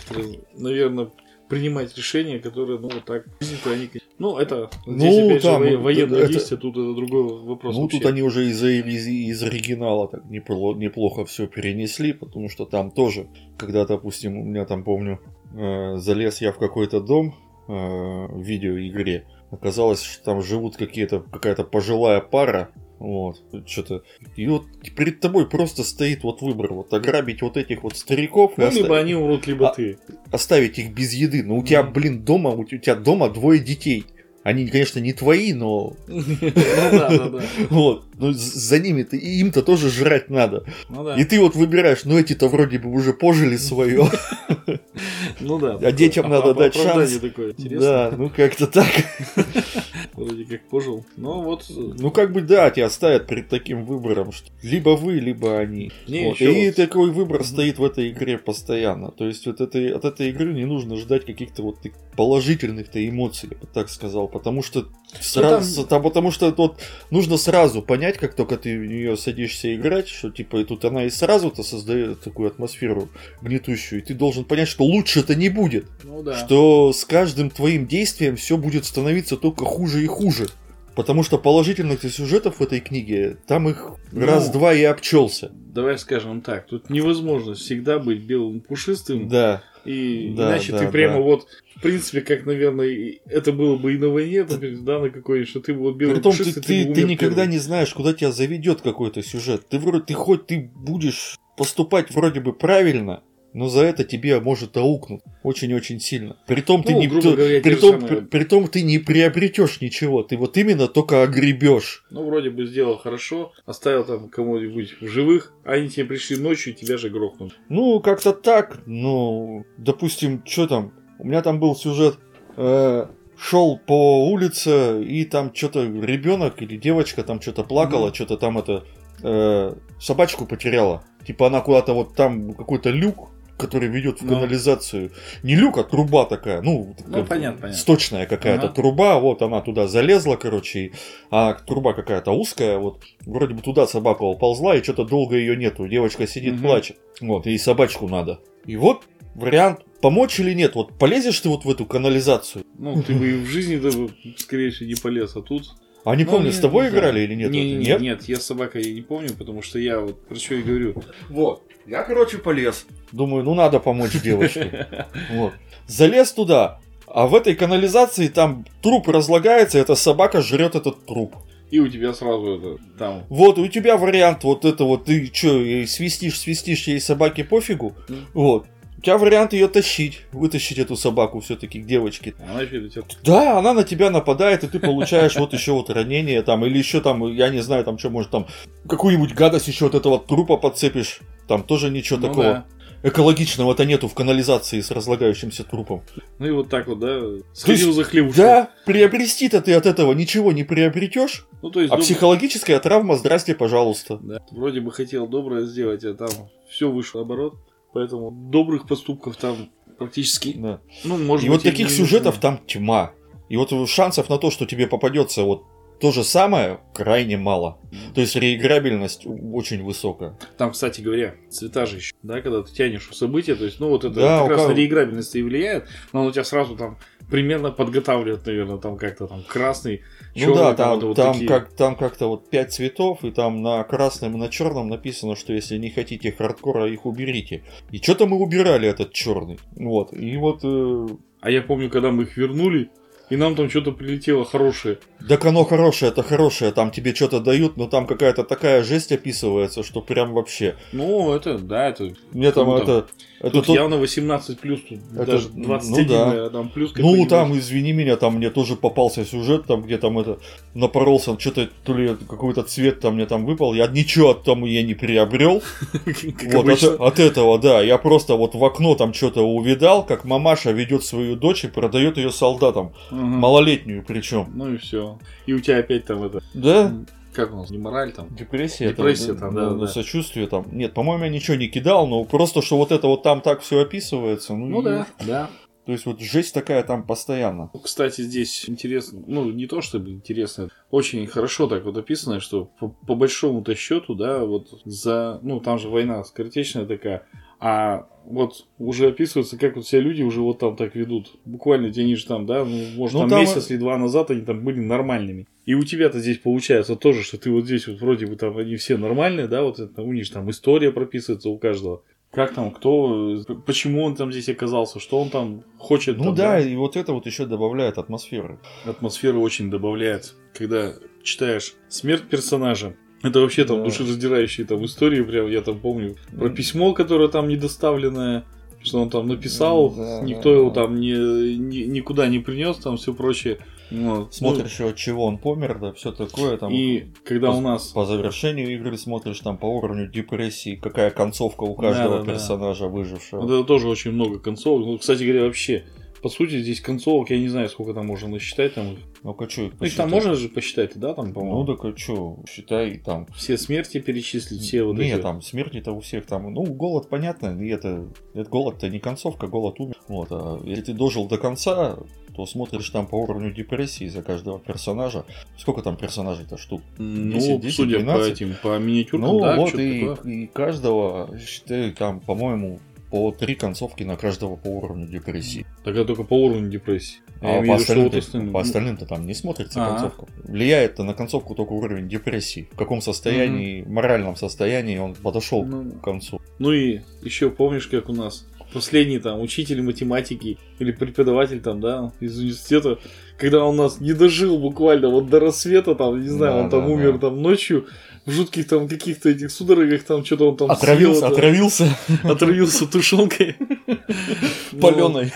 наверное, принимать решения, которые, ну, вот так, они... Ну, это, Ну, здесь, опять там, же, военные это- действия, тут это другой вопрос ну, вообще. тут они уже из, из, из оригинала так непло- неплохо все перенесли, потому что там тоже, когда, допустим, у меня там, помню, э, залез я в какой-то дом э, в видеоигре, оказалось, что там живут какие-то, какая-то пожилая пара, вот, что-то. И вот перед тобой просто стоит вот выбор, вот ограбить вот этих вот стариков и Ну, оста- либо они умрут, либо А- ты. оставить их без еды. Но у тебя, блин, дома, у тебя дома двое детей. Они, конечно, не твои, но Ну да, да, да. вот, ну, за ними-то, и им-то тоже жрать надо. Ну. И ты вот выбираешь, ну эти-то вроде бы уже пожили свое. Ну да. А детям такое надо дать шанс. Да, ну как-то так. Вроде как пожил. Ну вот. Ну как бы да, тебя ставят перед таким выбором, что либо вы, либо они. Не, Вот, И вот- такой выбор стоит в этой игре постоянно. То есть вот этой, от этой игры не нужно ждать каких-то вот положительных-то эмоций, я бы так сказал. Потому что сразу, там... потому что вот нужно сразу понять, как только ты в нее садишься играть, что типа и тут она и сразу-то создает такую атмосферу гнетущую, и ты должен понять, что лучше-то не будет. Ну да. Что с каждым твоим действием все будет становиться только хуже и хуже. Потому что положительных сюжетов в этой книге, там их Ну, раз-два и обчелся. Давай скажем так, тут невозможно всегда быть белым пушистым, Да. и Да, иначе да, ты прямо да. вот, в принципе, как, наверное, это было бы и на войне, например, да, на какой что ты вот белый Притом ты, пушистый, ты, бы ты умер никогда первым. не знаешь, куда тебя заведет какой-то сюжет. Ты вроде ты хоть ты будешь поступать вроде бы правильно, но за это тебе может аукнуть очень-очень сильно. Притом ты Ну, не грубо говоря, притом, при- притом ты не приобретешь ничего. Ты вот именно только огребешь. Ну, вроде бы сделал хорошо, оставил там кого-нибудь в живых, а они тебе пришли ночью и тебя же грохнут. Ну, как-то так. Ну, допустим, что там? У меня там был сюжет. э, шел по улице, и там что-то ребенок или девочка там что-то плакала, Мгм. что-то там это э, собачку потеряла. Типа она куда-то вот там какой-то люк, который ведет в Ну. канализацию. Не люк, а труба такая. Ну, такая понятно, понятно. сточная какая-то Ага. труба. Вот она туда залезла, короче. и- а труба какая-то узкая. Вот вроде бы туда собака уползла, и что-то долго ее нету. Девочка сидит, Мгм. плачет. Вот, ей собачку надо. И вот вариант, помочь или нет. Вот полезешь ты вот в эту канализацию? Ну, ты бы и в жизни, да, скорее всего, не полез, а тут... А не Ну, помню, не- с тобой не играли или нет? Не, Вот, не, не, нет? нет, я с собакой не помню, потому что я вот про что и говорю. Вот. Я, короче, полез. Думаю, ну надо помочь девочке. Вот. Залез туда, а в этой канализации там труп разлагается, и эта собака жрет этот труп. и у тебя сразу это там. Вот, у тебя вариант вот это вот, ты что, свистишь, свистишь, ей собаке пофигу, вот. У тебя вариант ее тащить, вытащить эту собаку все-таки к девочке. Она еще Да, она на тебя нападает, и ты получаешь вот еще вот ранение там, или еще там, я не знаю, там что, может там какую-нибудь гадость еще от этого трупа подцепишь. Там тоже ничего Ну такого да. экологичного-то нету в канализации с разлагающимся трупом. Ну и вот так вот, да, сходил за хлебушком. Да, приобрести-то ты от этого ничего не приобретешь, Ну, то есть, а доб- психологическая травма, здрасте, пожалуйста. да, вроде бы хотел доброе сделать, а там все вышло наоборот. Поэтому добрых поступков там практически, Да. ну, может И быть, вот таких сюжетов там тьма. И вот шансов на то, что тебе попадется вот то же самое, крайне мало. То есть реиграбельность очень высокая. Там, кстати говоря, цвета же еще, да, когда ты тянешь в события, то есть, ну, вот это Да, как у раз кого- реиграбельность и влияет, но у тебя сразу там примерно подготавливает, наверное, там как-то там красный, Ну чёрный, да, там, вот- вот там, такие. как, там как-то вот пять цветов, и там на красном и на черном написано, что если не хотите хардкора, их уберите. И что-то мы убирали этот черный. Вот. И вот э, А я помню, когда мы их вернули, и нам там что-то прилетело хорошее. Так оно хорошее, это хорошее, там тебе что-то дают, но там какая-то такая жесть описывается, что прям вообще. Ну, это, да, это... Мне там Круто. это... это Тут тот- явно 18 плюс, тут Это даже ж- ну 21, да. там плюс Ну, там, извини меня, там мне тоже попался сюжет, там, где там это, напоролся, что-то, то ли какой-то цвет там мне там выпал, я ничего там я не приобрел, вот, от, от этого, да, я просто вот в окно там что-то увидал, как мамаша ведет свою дочь и продает ее солдатам, Мгм. малолетнюю причем, Ну и все. И у тебя опять там это... да? Как у нас? Не мораль там? Депрессия, Депрессия там, да, ну, да. сочувствие там. Нет, по-моему, я ничего не кидал, но просто, что вот это вот там так все описывается. Ну, Ну и- да, да. То есть вот жесть такая там постоянно. Ну, Кстати, здесь интересно, ну, не то чтобы интересно, очень хорошо так вот описано, что по, по большому-то счету, да, вот за, ну, там же война скоротечная такая, а вот уже описывается, как вот все люди уже вот там так ведут. Буквально эти они же там, да, ну, может, Ну, там, там- месяц или два назад они там были нормальными. И у тебя-то здесь получается тоже, что ты вот здесь вот вроде бы там они все нормальные, да, вот это у них же там история прописывается у каждого. Как там, кто, почему он там здесь оказался, что он там хочет. Ну там, да, и вот это вот еще добавляет атмосферы. атмосферу очень добавляет, когда читаешь смерть персонажа. Это вообще там Да. душераздирающие там истории, прям я там помню про письмо, которое там недоставленное, что он там написал, Да, никто да, его да. там не, ни- никуда не принес, там все прочее. Вот. Смотришь, от чего он помер, да, все такое Ну, там. и когда по, у нас по завершению игры смотришь там по уровню депрессии, какая концовка у каждого Да-да-да. персонажа выжившего. вот это тоже очень много концовок. Ну, кстати говоря, вообще, по сути, здесь концовок, я не знаю, сколько там можно насчитать. Там, Ну-ка, что их ну, их там посчитать? можно же посчитать, да, там, Ну, по-моему. так а что, считай там. Все смерти перечислить, все вот не, эти. там смерти-то у всех там. Ну, голод, понятно, и это, это голод-то не концовка, голод умер. Вот, а если ты дожил до конца, то смотришь там по уровню депрессии за каждого персонажа. Сколько там персонажей-то штук? Ну, 10, 10, судя 12. по этим, по миниатюркам, Ну, да, вот и, такое. и каждого, считай, там, по-моему, по три концовки на каждого по уровню депрессии. Тогда только по уровню депрессии. А Я по что остальным, по остальным-то там не смотрится Ага. концовка. Влияет-то на концовку только уровень депрессии. В каком состоянии, моральном состоянии он подошел Ну, к концу. ну и еще помнишь, как у нас последний там учитель математики или преподаватель там, да, из университета, когда он нас не дожил буквально вот до рассвета, там, не знаю, Да, он там да, умер да. там ночью, в жутких там каких-то этих судорогах, там что-то он там Отравился, съел, отравился отравился тушенкой. Ну, паленой.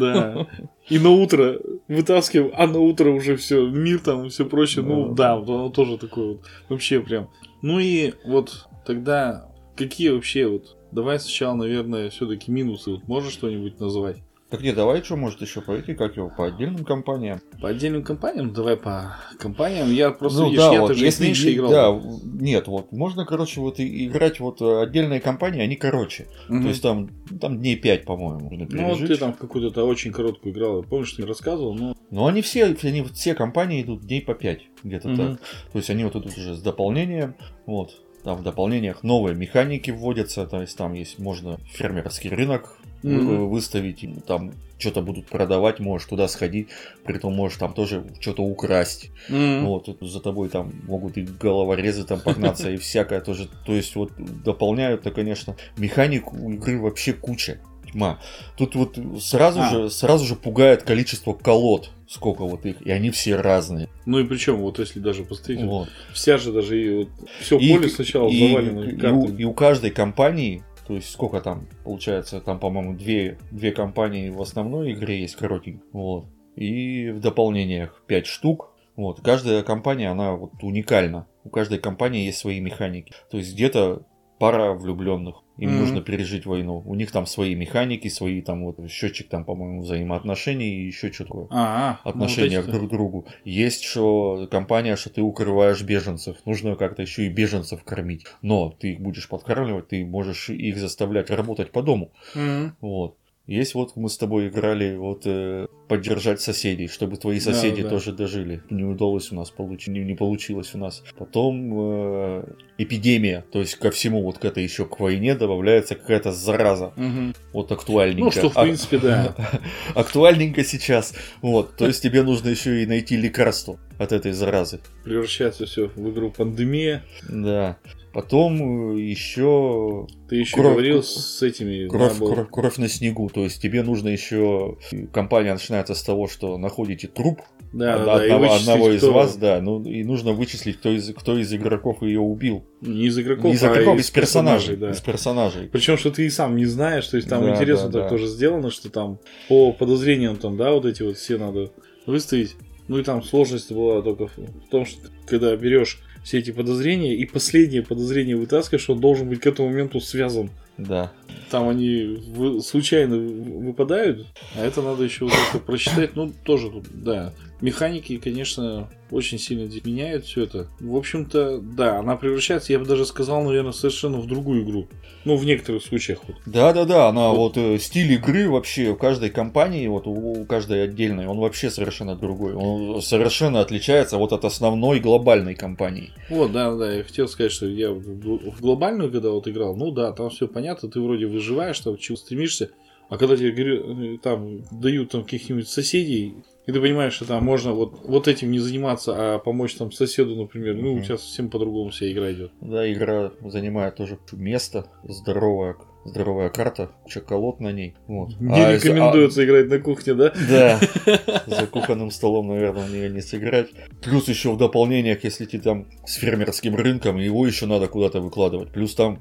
Да. И на утро вытаскиваем, а на утро уже все, мир там и все прочее. Ну Да. да, оно тоже такое вот. Вообще прям. Ну и вот тогда какие вообще вот. Давай сначала, наверное, все-таки минусы. Вот можешь что-нибудь назвать? Так нет, давай что, может, еще пойти, как его, по отдельным компаниям? По отдельным компаниям? Ну, Давай по компаниям. Я просто, Ну видишь, да, я-то вот, же если меньше играл. Да, нет, вот, можно, короче, вот и- играть вот э, отдельные компании, они короче. Мгм. То есть там, там дней 5, по-моему, можно Ну вот пережить. ты там какую-то очень короткую играл. Я что ты рассказывал, но... Но они все, они все компании идут дней по 5, где-то Мгм. так. То есть они вот идут уже с дополнением, вот. Там в дополнениях новые механики вводятся, то есть там есть, можно фермерский рынок Мгм. выставить, там что-то будут продавать, можешь туда сходить, при том можешь там тоже что-то украсть. Мгм. Вот, за тобой там могут и головорезы там погнаться, и всякое тоже. То есть вот дополняют-то, конечно, механик у игры вообще куча. Тьма. Тут вот сразу А. же, сразу же пугает количество колод, сколько вот их, и они все разные. Ну и причем, вот если даже посмотреть, Вот. вся же даже и вот все И- поле сначала и- завалено и, у, картами. и у каждой компании, то есть сколько там получается, там, по-моему, две, две компании в основной игре есть коротенькие. Вот. И в дополнениях 5 штук. Вот. Каждая компания, она вот уникальна. У каждой компании есть свои механики. То есть где-то пара влюбленных. Им Мгм. нужно пережить войну. У них там свои механики, свои там вот счетчик там, по-моему, взаимоотношений и еще что такое А, а, отношения ну, к вот друг другу. Есть что компания, что ты укрываешь беженцев. Нужно как-то еще и беженцев кормить. Но ты их будешь подкармливать, ты можешь их заставлять работать по дому. Мгм. Вот. Есть вот мы с тобой играли вот э, поддержать соседей, чтобы твои Да, соседи да. тоже дожили. Не удалось у нас получить, не, не получилось у нас. Потом э, эпидемия, то есть ко всему вот к этой еще к войне добавляется какая-то зараза, Мгм. вот актуальненько. Ну, что, в А- принципе, да. актуальненько сейчас. Вот, то есть тебе нужно еще и найти лекарство от этой заразы. Превращается все в игру пандемия. Да. Потом еще Ты еще Кровь- говорил с этими... кровь, было- кровь, кровь на снегу. То есть тебе нужно еще... Компания начинается с того, что находите труп Да, од- да, да, одного, одного из кто- вас, да. Ну и нужно вычислить, кто из, кто из игроков ее убил. Не из игроков, Не из а игроков, из из персонажей. да. Из персонажей. Причем, что ты и сам не знаешь, то есть там Да, интересно да, так да. тоже сделано, что там по подозрениям там, да, вот эти вот все надо выставить. Ну и там сложность была только в том, что когда берешь все эти подозрения и последнее подозрение вытаскиваешь, он должен быть к этому моменту связан. Да. Там они вы- случайно выпадают, а это надо еще вот прочитать. Ну, тоже тут, да. Механики, конечно, очень сильно меняют все это. В общем-то, да, она превращается, я бы даже сказал, наверное, совершенно в другую игру. Ну, в некоторых случаях. Вот. Да, да, да, она Вот. вот, э, стиль игры вообще у каждой компании, вот у, у каждой отдельной, он вообще совершенно другой. Он совершенно отличается вот от основной глобальной компании. Вот, да, да, я хотел сказать, что я в гл- в глобальную, когда вот играл, ну да, там все понятно, ты вроде выживаешь, там чего стремишься, а когда тебе э, там дают там каких-нибудь соседей, и ты понимаешь, что там можно вот, вот этим не заниматься, а помочь там соседу, например, ну, Мгм. тебя совсем по-другому вся игра идет. Да, игра занимает тоже место, здоровая, здоровая карта, куча колод на ней. Вот. Не А если- рекомендуется играть на кухне, да? а, да, за кухонным столом, наверное, в нее не сыграть. Плюс еще в дополнениях, если ты там с фермерским рынком, его еще надо куда-то выкладывать. Плюс там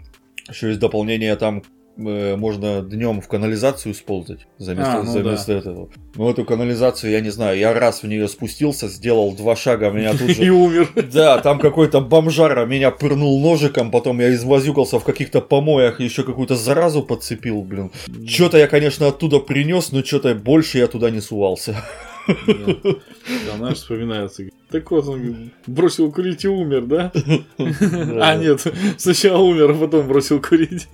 еще есть дополнение, там можно днем в канализацию сползать за место, А, ну за да. этого. Ну, эту канализацию, я не знаю, я раз в нее спустился, сделал два шага, меня тут И же... умер. Да, там какой-то бомжара меня пырнул ножиком, потом я извозюкался в каких-то помоях, еще какую-то заразу подцепил, блин. Что-то я, конечно, оттуда принес, но что-то больше я туда не сувался. Да, наш вспоминается. Так вот, он бросил курить и умер, да? А, нет, сначала умер, а потом бросил курить.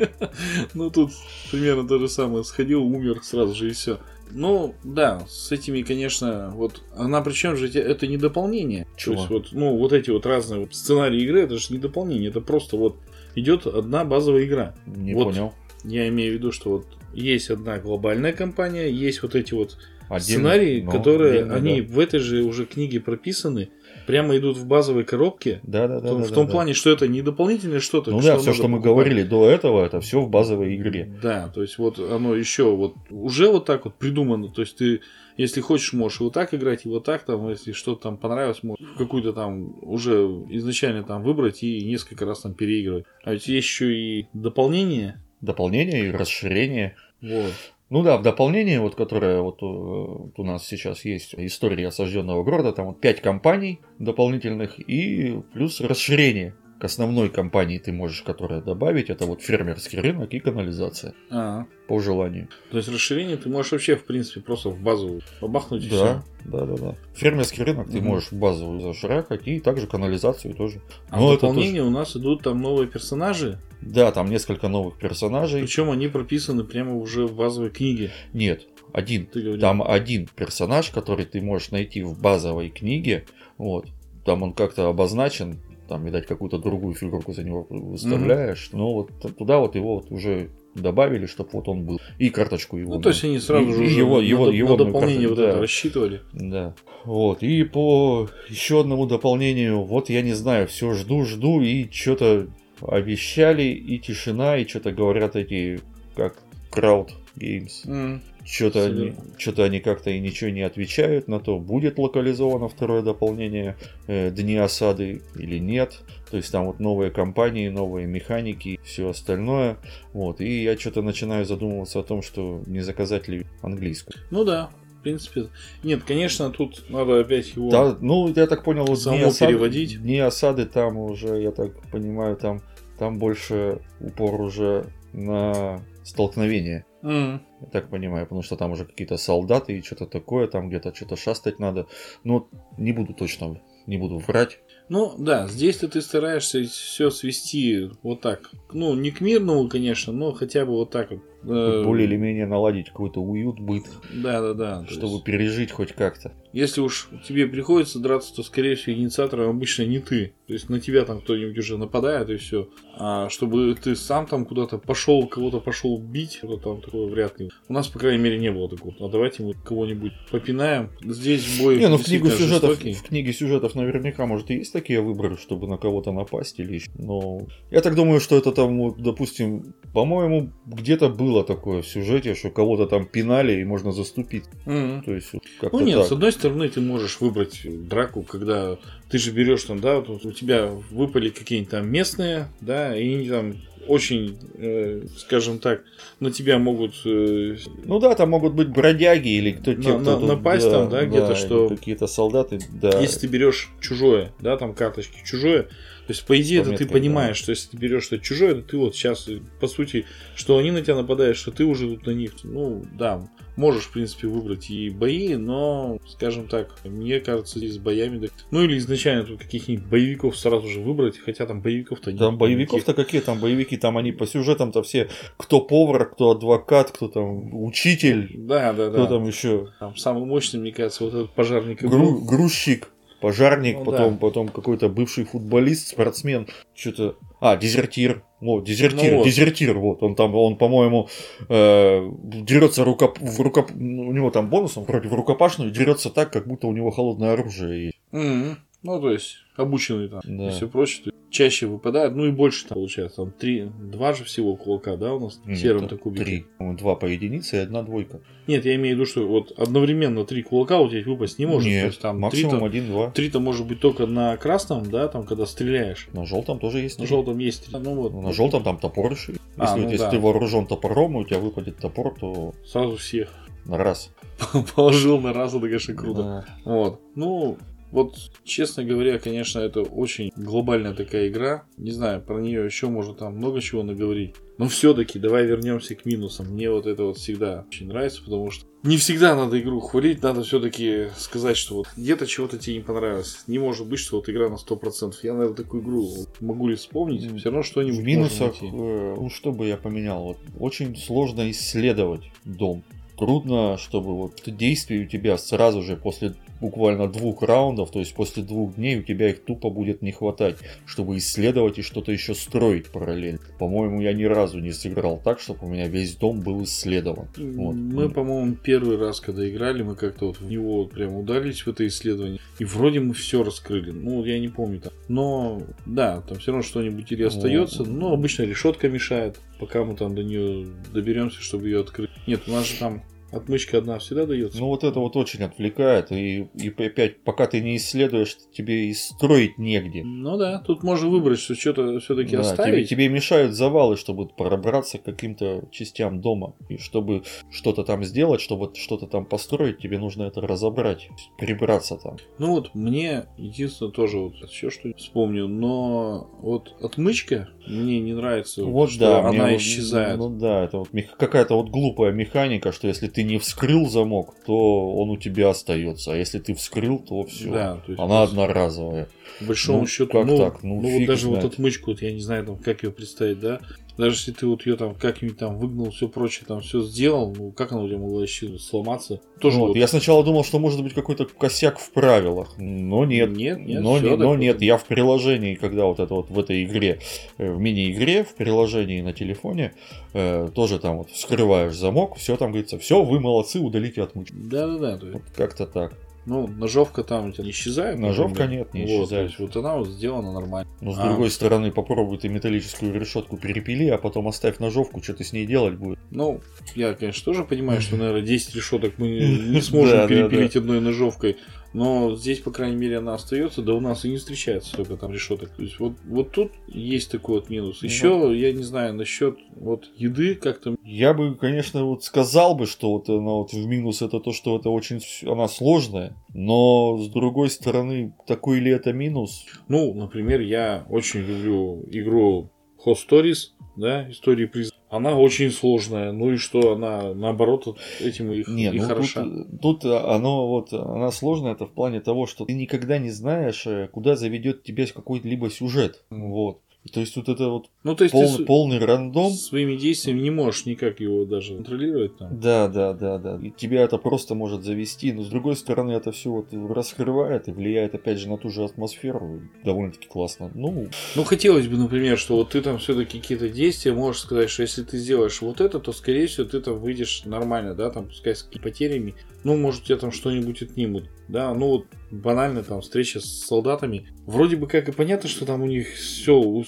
Ну, тут примерно то же самое. Сходил, умер сразу же и все. Ну, да, с этими, конечно, вот, она причем же это не дополнение. Чего? То есть, вот, ну, вот эти вот разные сценарии игры, это же не дополнение, это просто вот идет одна базовая игра. Не Вот. понял. Я имею в виду, что вот есть одна глобальная компания, есть вот эти вот Сценарии, Ну, которые отдельно, они да. в этой же уже книге прописаны, прямо идут в базовой коробке. Да, да, да. в да, том да, плане, что это не дополнительное что-то. Ну да, надо все, что мы покупать. говорили до этого, это все в базовой игре. Да, то есть вот оно еще вот уже вот так вот придумано. То есть ты, если хочешь, можешь и вот так играть, и вот так там, если что-то там понравилось, можешь какую-то там уже изначально там выбрать и несколько раз там переигрывать. А ведь есть еще и дополнение. Дополнение и расширение. Вот. Ну да, в дополнение, вот, которое вот, э, вот у нас сейчас есть история осажденного города, там вот 5 компаний дополнительных и плюс расширение к основной компании ты можешь, которая добавить, это вот фермерский рынок и канализация, А, по желанию. то есть расширение ты можешь вообще, в принципе, просто в базу побахнуть и Да, все. да, да, да. Фермерский рынок ты можешь в базовую зашракать и также канализацию тоже. А Ну, в дополнение у нас идут там новые персонажи, Да, там несколько новых персонажей. причем они прописаны прямо уже в базовой книге. Нет, один. Ты говорил. Там один персонаж, который ты можешь найти в базовой книге. Вот. Там он как-то обозначен. Там, видать, какую-то другую фигурку за него выставляешь. Но вот туда вот его вот уже добавили, чтобы вот он был. И карточку его. Ну, то есть они сразу И- же и уже его- на, его- на его дополнение карту, вот да. это рассчитывали. Да. Вот. И по еще одному дополнению, вот я не знаю, все жду, жду, и что-то обещали, и тишина, и что-то говорят эти, как крауд Games. М. Что-то они, что-то они как-то и ничего не отвечают на то, будет локализовано второе дополнение э, Дни осады или нет. То есть там вот новые компании, новые механики, все остальное. Вот. И я что-то начинаю задумываться о том, что не заказать ли английскую. Ну да, в принципе. Нет, конечно, тут надо опять его... Да, ну, я так понял, вот дни осады, переводить. дни осады там уже, я так понимаю, там, там больше упор уже на столкновение. М. Я так понимаю, потому что там уже какие-то солдаты и что-то такое, там где-то что-то шастать надо. Ну, не буду точно, не буду врать. Ну да, здесь-то ты стараешься все свести вот так. Ну, не к мирному, конечно, но хотя бы вот так вот. Э, Более или менее наладить какой-то уют, быт, Да, да, да. то чтобы есть, пережить хоть как-то. если уж тебе приходится драться, то, скорее всего, инициатором обычно не ты. То есть на тебя там кто-нибудь уже нападает и все. А чтобы ты сам там куда-то пошел, кого-то пошел бить, это там такое вряд ли. У нас, по крайней мере, не было такого. А давайте мы кого-нибудь попинаем. Здесь бой Не, ну в книгу действительно сюжетов, жестокий. в книге сюжетов наверняка, может, и есть такие выборы, чтобы на кого-то напасть или еще. Но я так думаю, что это там, допустим, по-моему, где-то было такое в сюжете, что кого-то там пинали и можно заступить. Мгм. То есть вот Ну нет, так. с одной стороны, ты можешь выбрать драку, когда ты же берешь там, да, вот у тебя выпали какие-нибудь там местные, да, и они там очень, э, скажем так, на тебя могут э, Ну да, там могут быть бродяги или кто те, На- кто на- тут, напасть там, да, где-то, или что- Какие-то солдаты, да. Если ты берешь чужое, да, там карточки чужое, то есть, по идее, это ты понимаешь, что если ты берешь что-то чужое, то ты вот сейчас, по сути, что они на тебя нападают, что ты уже тут на них. Ну, да, можешь, в принципе, выбрать и бои, но, скажем так, мне кажется, здесь с боями... да- Ну, или изначально тут каких-нибудь боевиков сразу же выбрать, хотя там боевиков-то нет. Там боевиков-то какие там боевики, там они по сюжетам-то все, кто повар, кто адвокат, кто там учитель, Да, да, кто да. там еще Там самый мощный, мне кажется, вот этот пожарник. и гру- грузчик, пожарник, Ну потом, да. потом какой-то бывший футболист, спортсмен, что-то. А, дезертир. Вот, дезертир, Ну вот. дезертир, вот, он там, он, по-моему, э, дерется рукоп... в рукоп... у него там бонус, он вроде в рукопашную дерется так, как будто у него холодное оружие есть. Мгм. Ну, то есть, обученный там Да. и все прочее. То чаще выпадает, ну и больше там получается. Там три, два же всего кулака, да, у нас Нет, серым-то там кубики. Три. Два по единице и одна двойка. Нет, я имею в виду, что вот одновременно три кулака у тебя выпасть не может. Нет, То есть там максимум один-два. три-то может быть только на красном, да, там когда стреляешь. На желтом тоже есть. На три. желтом есть три. Ну вот. На желтом там топор еще. Если, А, вот ну если да. ты вооружен топором, и у тебя выпадет топор, то Сразу всех на раз. положил на раз, это, конечно, круто. Да. Вот. Ну, вот, честно говоря, конечно, это очень глобальная такая игра. Не знаю, про нее еще можно там много чего наговорить. Но все-таки давай вернемся к минусам. Мне вот это вот всегда очень нравится, потому что не всегда надо игру хвалить, надо все-таки сказать, что вот где-то чего-то тебе не понравилось. Не может быть, что вот игра на 100%. Я, наверное, такую игру могу ли вспомнить, все равно что-нибудь В минусах, э, ну что бы я поменял, вот очень сложно исследовать дом. Трудно, чтобы вот действия у тебя сразу же после буквально двух раундов, то есть после двух дней у тебя их тупо будет не хватать, чтобы исследовать и что-то еще строить параллельно. По-моему, я ни разу не сыграл так, чтобы у меня весь дом был исследован. Вот. Мы, по-моему, первый раз, когда играли, мы как-то вот в него вот прям удались в это исследование. И вроде мы все раскрыли. Ну, я не помню там. Но, да, там все равно что-нибудь или остается. Но обычно решетка мешает, пока мы там до нее доберемся, чтобы ее открыть. Нет, у нас же там отмычка одна всегда дается. Ну вот это вот очень отвлекает, и, и опять, пока ты не исследуешь, тебе и строить негде. Ну да, тут можно выбрать, что что-то все-таки Да, тебе, оставить. тебе мешают завалы, чтобы пробраться к каким-то частям дома. И чтобы что-то там сделать, чтобы что-то там построить, тебе нужно это разобрать, прибраться там. Ну вот, мне единственное тоже вот еще что вспомню, но вот отмычка мне не нравится, Вот что да, она мне вот- исчезает. Ну да, это вот какая-то вот глупая механика, что если ты не вскрыл замок, то он у тебя остается. А если ты вскрыл, то все. Да, то есть Она одноразовая. Большому Ну, счету, как ну, так? Ну, ну вот даже вот знает. отмычку, вот я не знаю, там, как ее представить, да? Даже если ты вот ее там как-нибудь там выгнал, все прочее, там все сделал, ну как она у тебя могла исчезнуть, сломаться? Тоже Вот, вот. Я сначала думал, что может быть какой-то косяк в правилах, но нет. Нет, нет, но, не- но нет, я в приложении, когда вот это вот в этой игре, э, в мини-игре, в приложении на телефоне, э, тоже там вот вскрываешь замок, все там говорится, все, вы молодцы, удалите отмычку. Да-да-да, Вот как-то так. Ну, ножовка там у тебя не исчезает. Ножовка например. нет, не Вот, исчезает. вот она вот сделана нормально. Но с А. другой стороны, попробуй ты металлическую решетку перепили, а потом оставь ножовку, что ты с ней делать будешь. Ну, я, конечно, тоже понимаю, что, наверное, 10 решеток мы не сможем перепилить одной ножовкой. Но здесь, по крайней мере, она остается, да у нас и не встречается столько там решеток. То есть вот, вот тут есть такой вот минус. Ну. Еще, я не знаю, насчет вот еды как-то. Я бы, конечно, вот сказал бы, что вот она вот в минус это то, что это очень она сложная, но с другой стороны, такой ли это минус? Ну, например, я очень люблю игру Stories, да, истории приз. Она очень сложная. Ну и что, она наоборот этим и, Не, и ну хороша. тут, тут оно вот, она сложная, это в плане того, что ты никогда не знаешь, э, куда заведет тебя какой-либо сюжет. Вот. То есть вот это вот Ну, то есть пол- ты полный рандом. своими действиями не можешь никак его даже контролировать там. Да, да, да, да. И тебя это просто может завести, но с другой стороны это все вот раскрывает и влияет опять же на ту же атмосферу. Довольно-таки классно. Ну, Ну, хотелось бы, например, что вот ты там все-таки какие-то действия можешь сказать, что если ты сделаешь вот это, то, скорее всего, ты там выйдешь нормально, да, там, пускай с потерями. Ну, может, тебя там что-нибудь отнимут, да, ну, вот банально там встреча с солдатами. Вроде бы как и понятно, что там у них все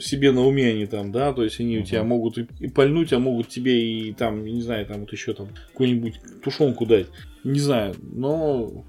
себе на уме они там, да, то есть они у тебя могут и, и пальнуть, а могут тебе и там, не знаю, там вот еще там какую-нибудь тушенку дать. Не знаю, но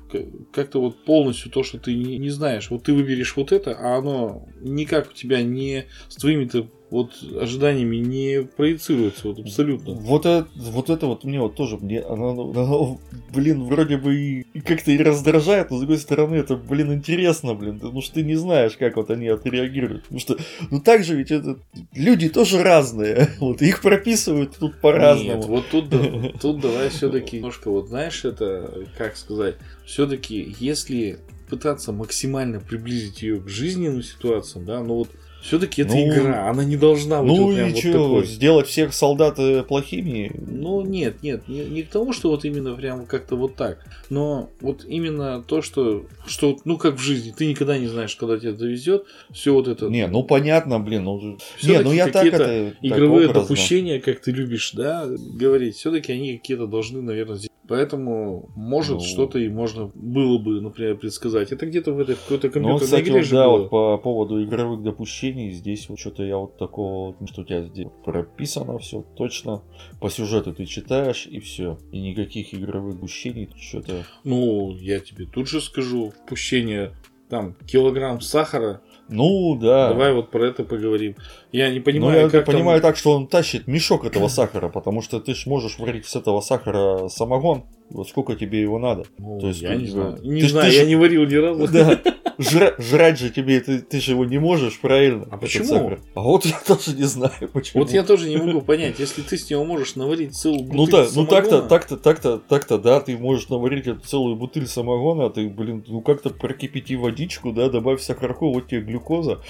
как-то вот полностью то, что ты не, не знаешь, вот ты выберешь вот это, а оно никак у тебя не с твоими-то вот ожиданиями не проецируется вот абсолютно. вот это, вот это вот мне вот тоже, мне оно, оно, блин, вроде бы и и как-то и раздражает, но с другой стороны это, блин, интересно, блин, потому что ты не знаешь, как вот они отреагируют. Потому что, ну так же ведь это, люди тоже разные, вот их прописывают тут Нет, по-разному. вот тут, тут давай все-таки немножко, вот знаешь, это, как сказать, все-таки, если пытаться максимально приблизить ее к жизненным ситуациям, да, ну вот все-таки это Ну, игра, она не должна быть Ну вот и вот что, такой. сделать всех солдат э, плохими? Ну, нет, нет, не, не к тому, что вот именно прям как-то вот так, но вот именно то, что, что ну, как в жизни, ты никогда не знаешь, когда тебя довезет, все вот это. Не, ну понятно, блин, ну... Не, ну я так это... так Игровые образно. допущения, как ты любишь, да, говорить, все-таки они какие-то должны, наверное, здесь. Поэтому, может, Ну. что-то и можно было бы, например, предсказать. Это где-то в этой какой-то Ну, компьютерной кстати, игре вот, же да, было. вот по поводу игровых допущений, здесь вот что-то я вот такого, вот, что у тебя здесь прописано все точно, по сюжету ты читаешь и все, и никаких игровых допущений, что-то... Ну, я тебе тут же скажу, пущение там килограмм сахара. Ну, да. Давай вот про это поговорим. Я не Ну, понимаю, я как там- понимаю так, что он тащит мешок этого сахара, потому что ты ж можешь варить с этого сахара самогон, вот сколько тебе его надо. Ну, То есть я ты- не знаю. ты Не ж- знаю, ты я ж- не варил ни разу. Да, жра- жрать же тебе, ты, ты же его не можешь, правильно? А почему? сахар. А вот я тоже не знаю, почему. Вот я тоже не могу понять, если ты с него можешь наварить целую бутыль Ну да, ну так-то, самогона, так-то, так-то, так-то, да, ты можешь наварить эту целую бутыль самогона, а ты, блин, ну как-то прокипяти водичку, да, добавь сахарку, вот тебе глюкоза.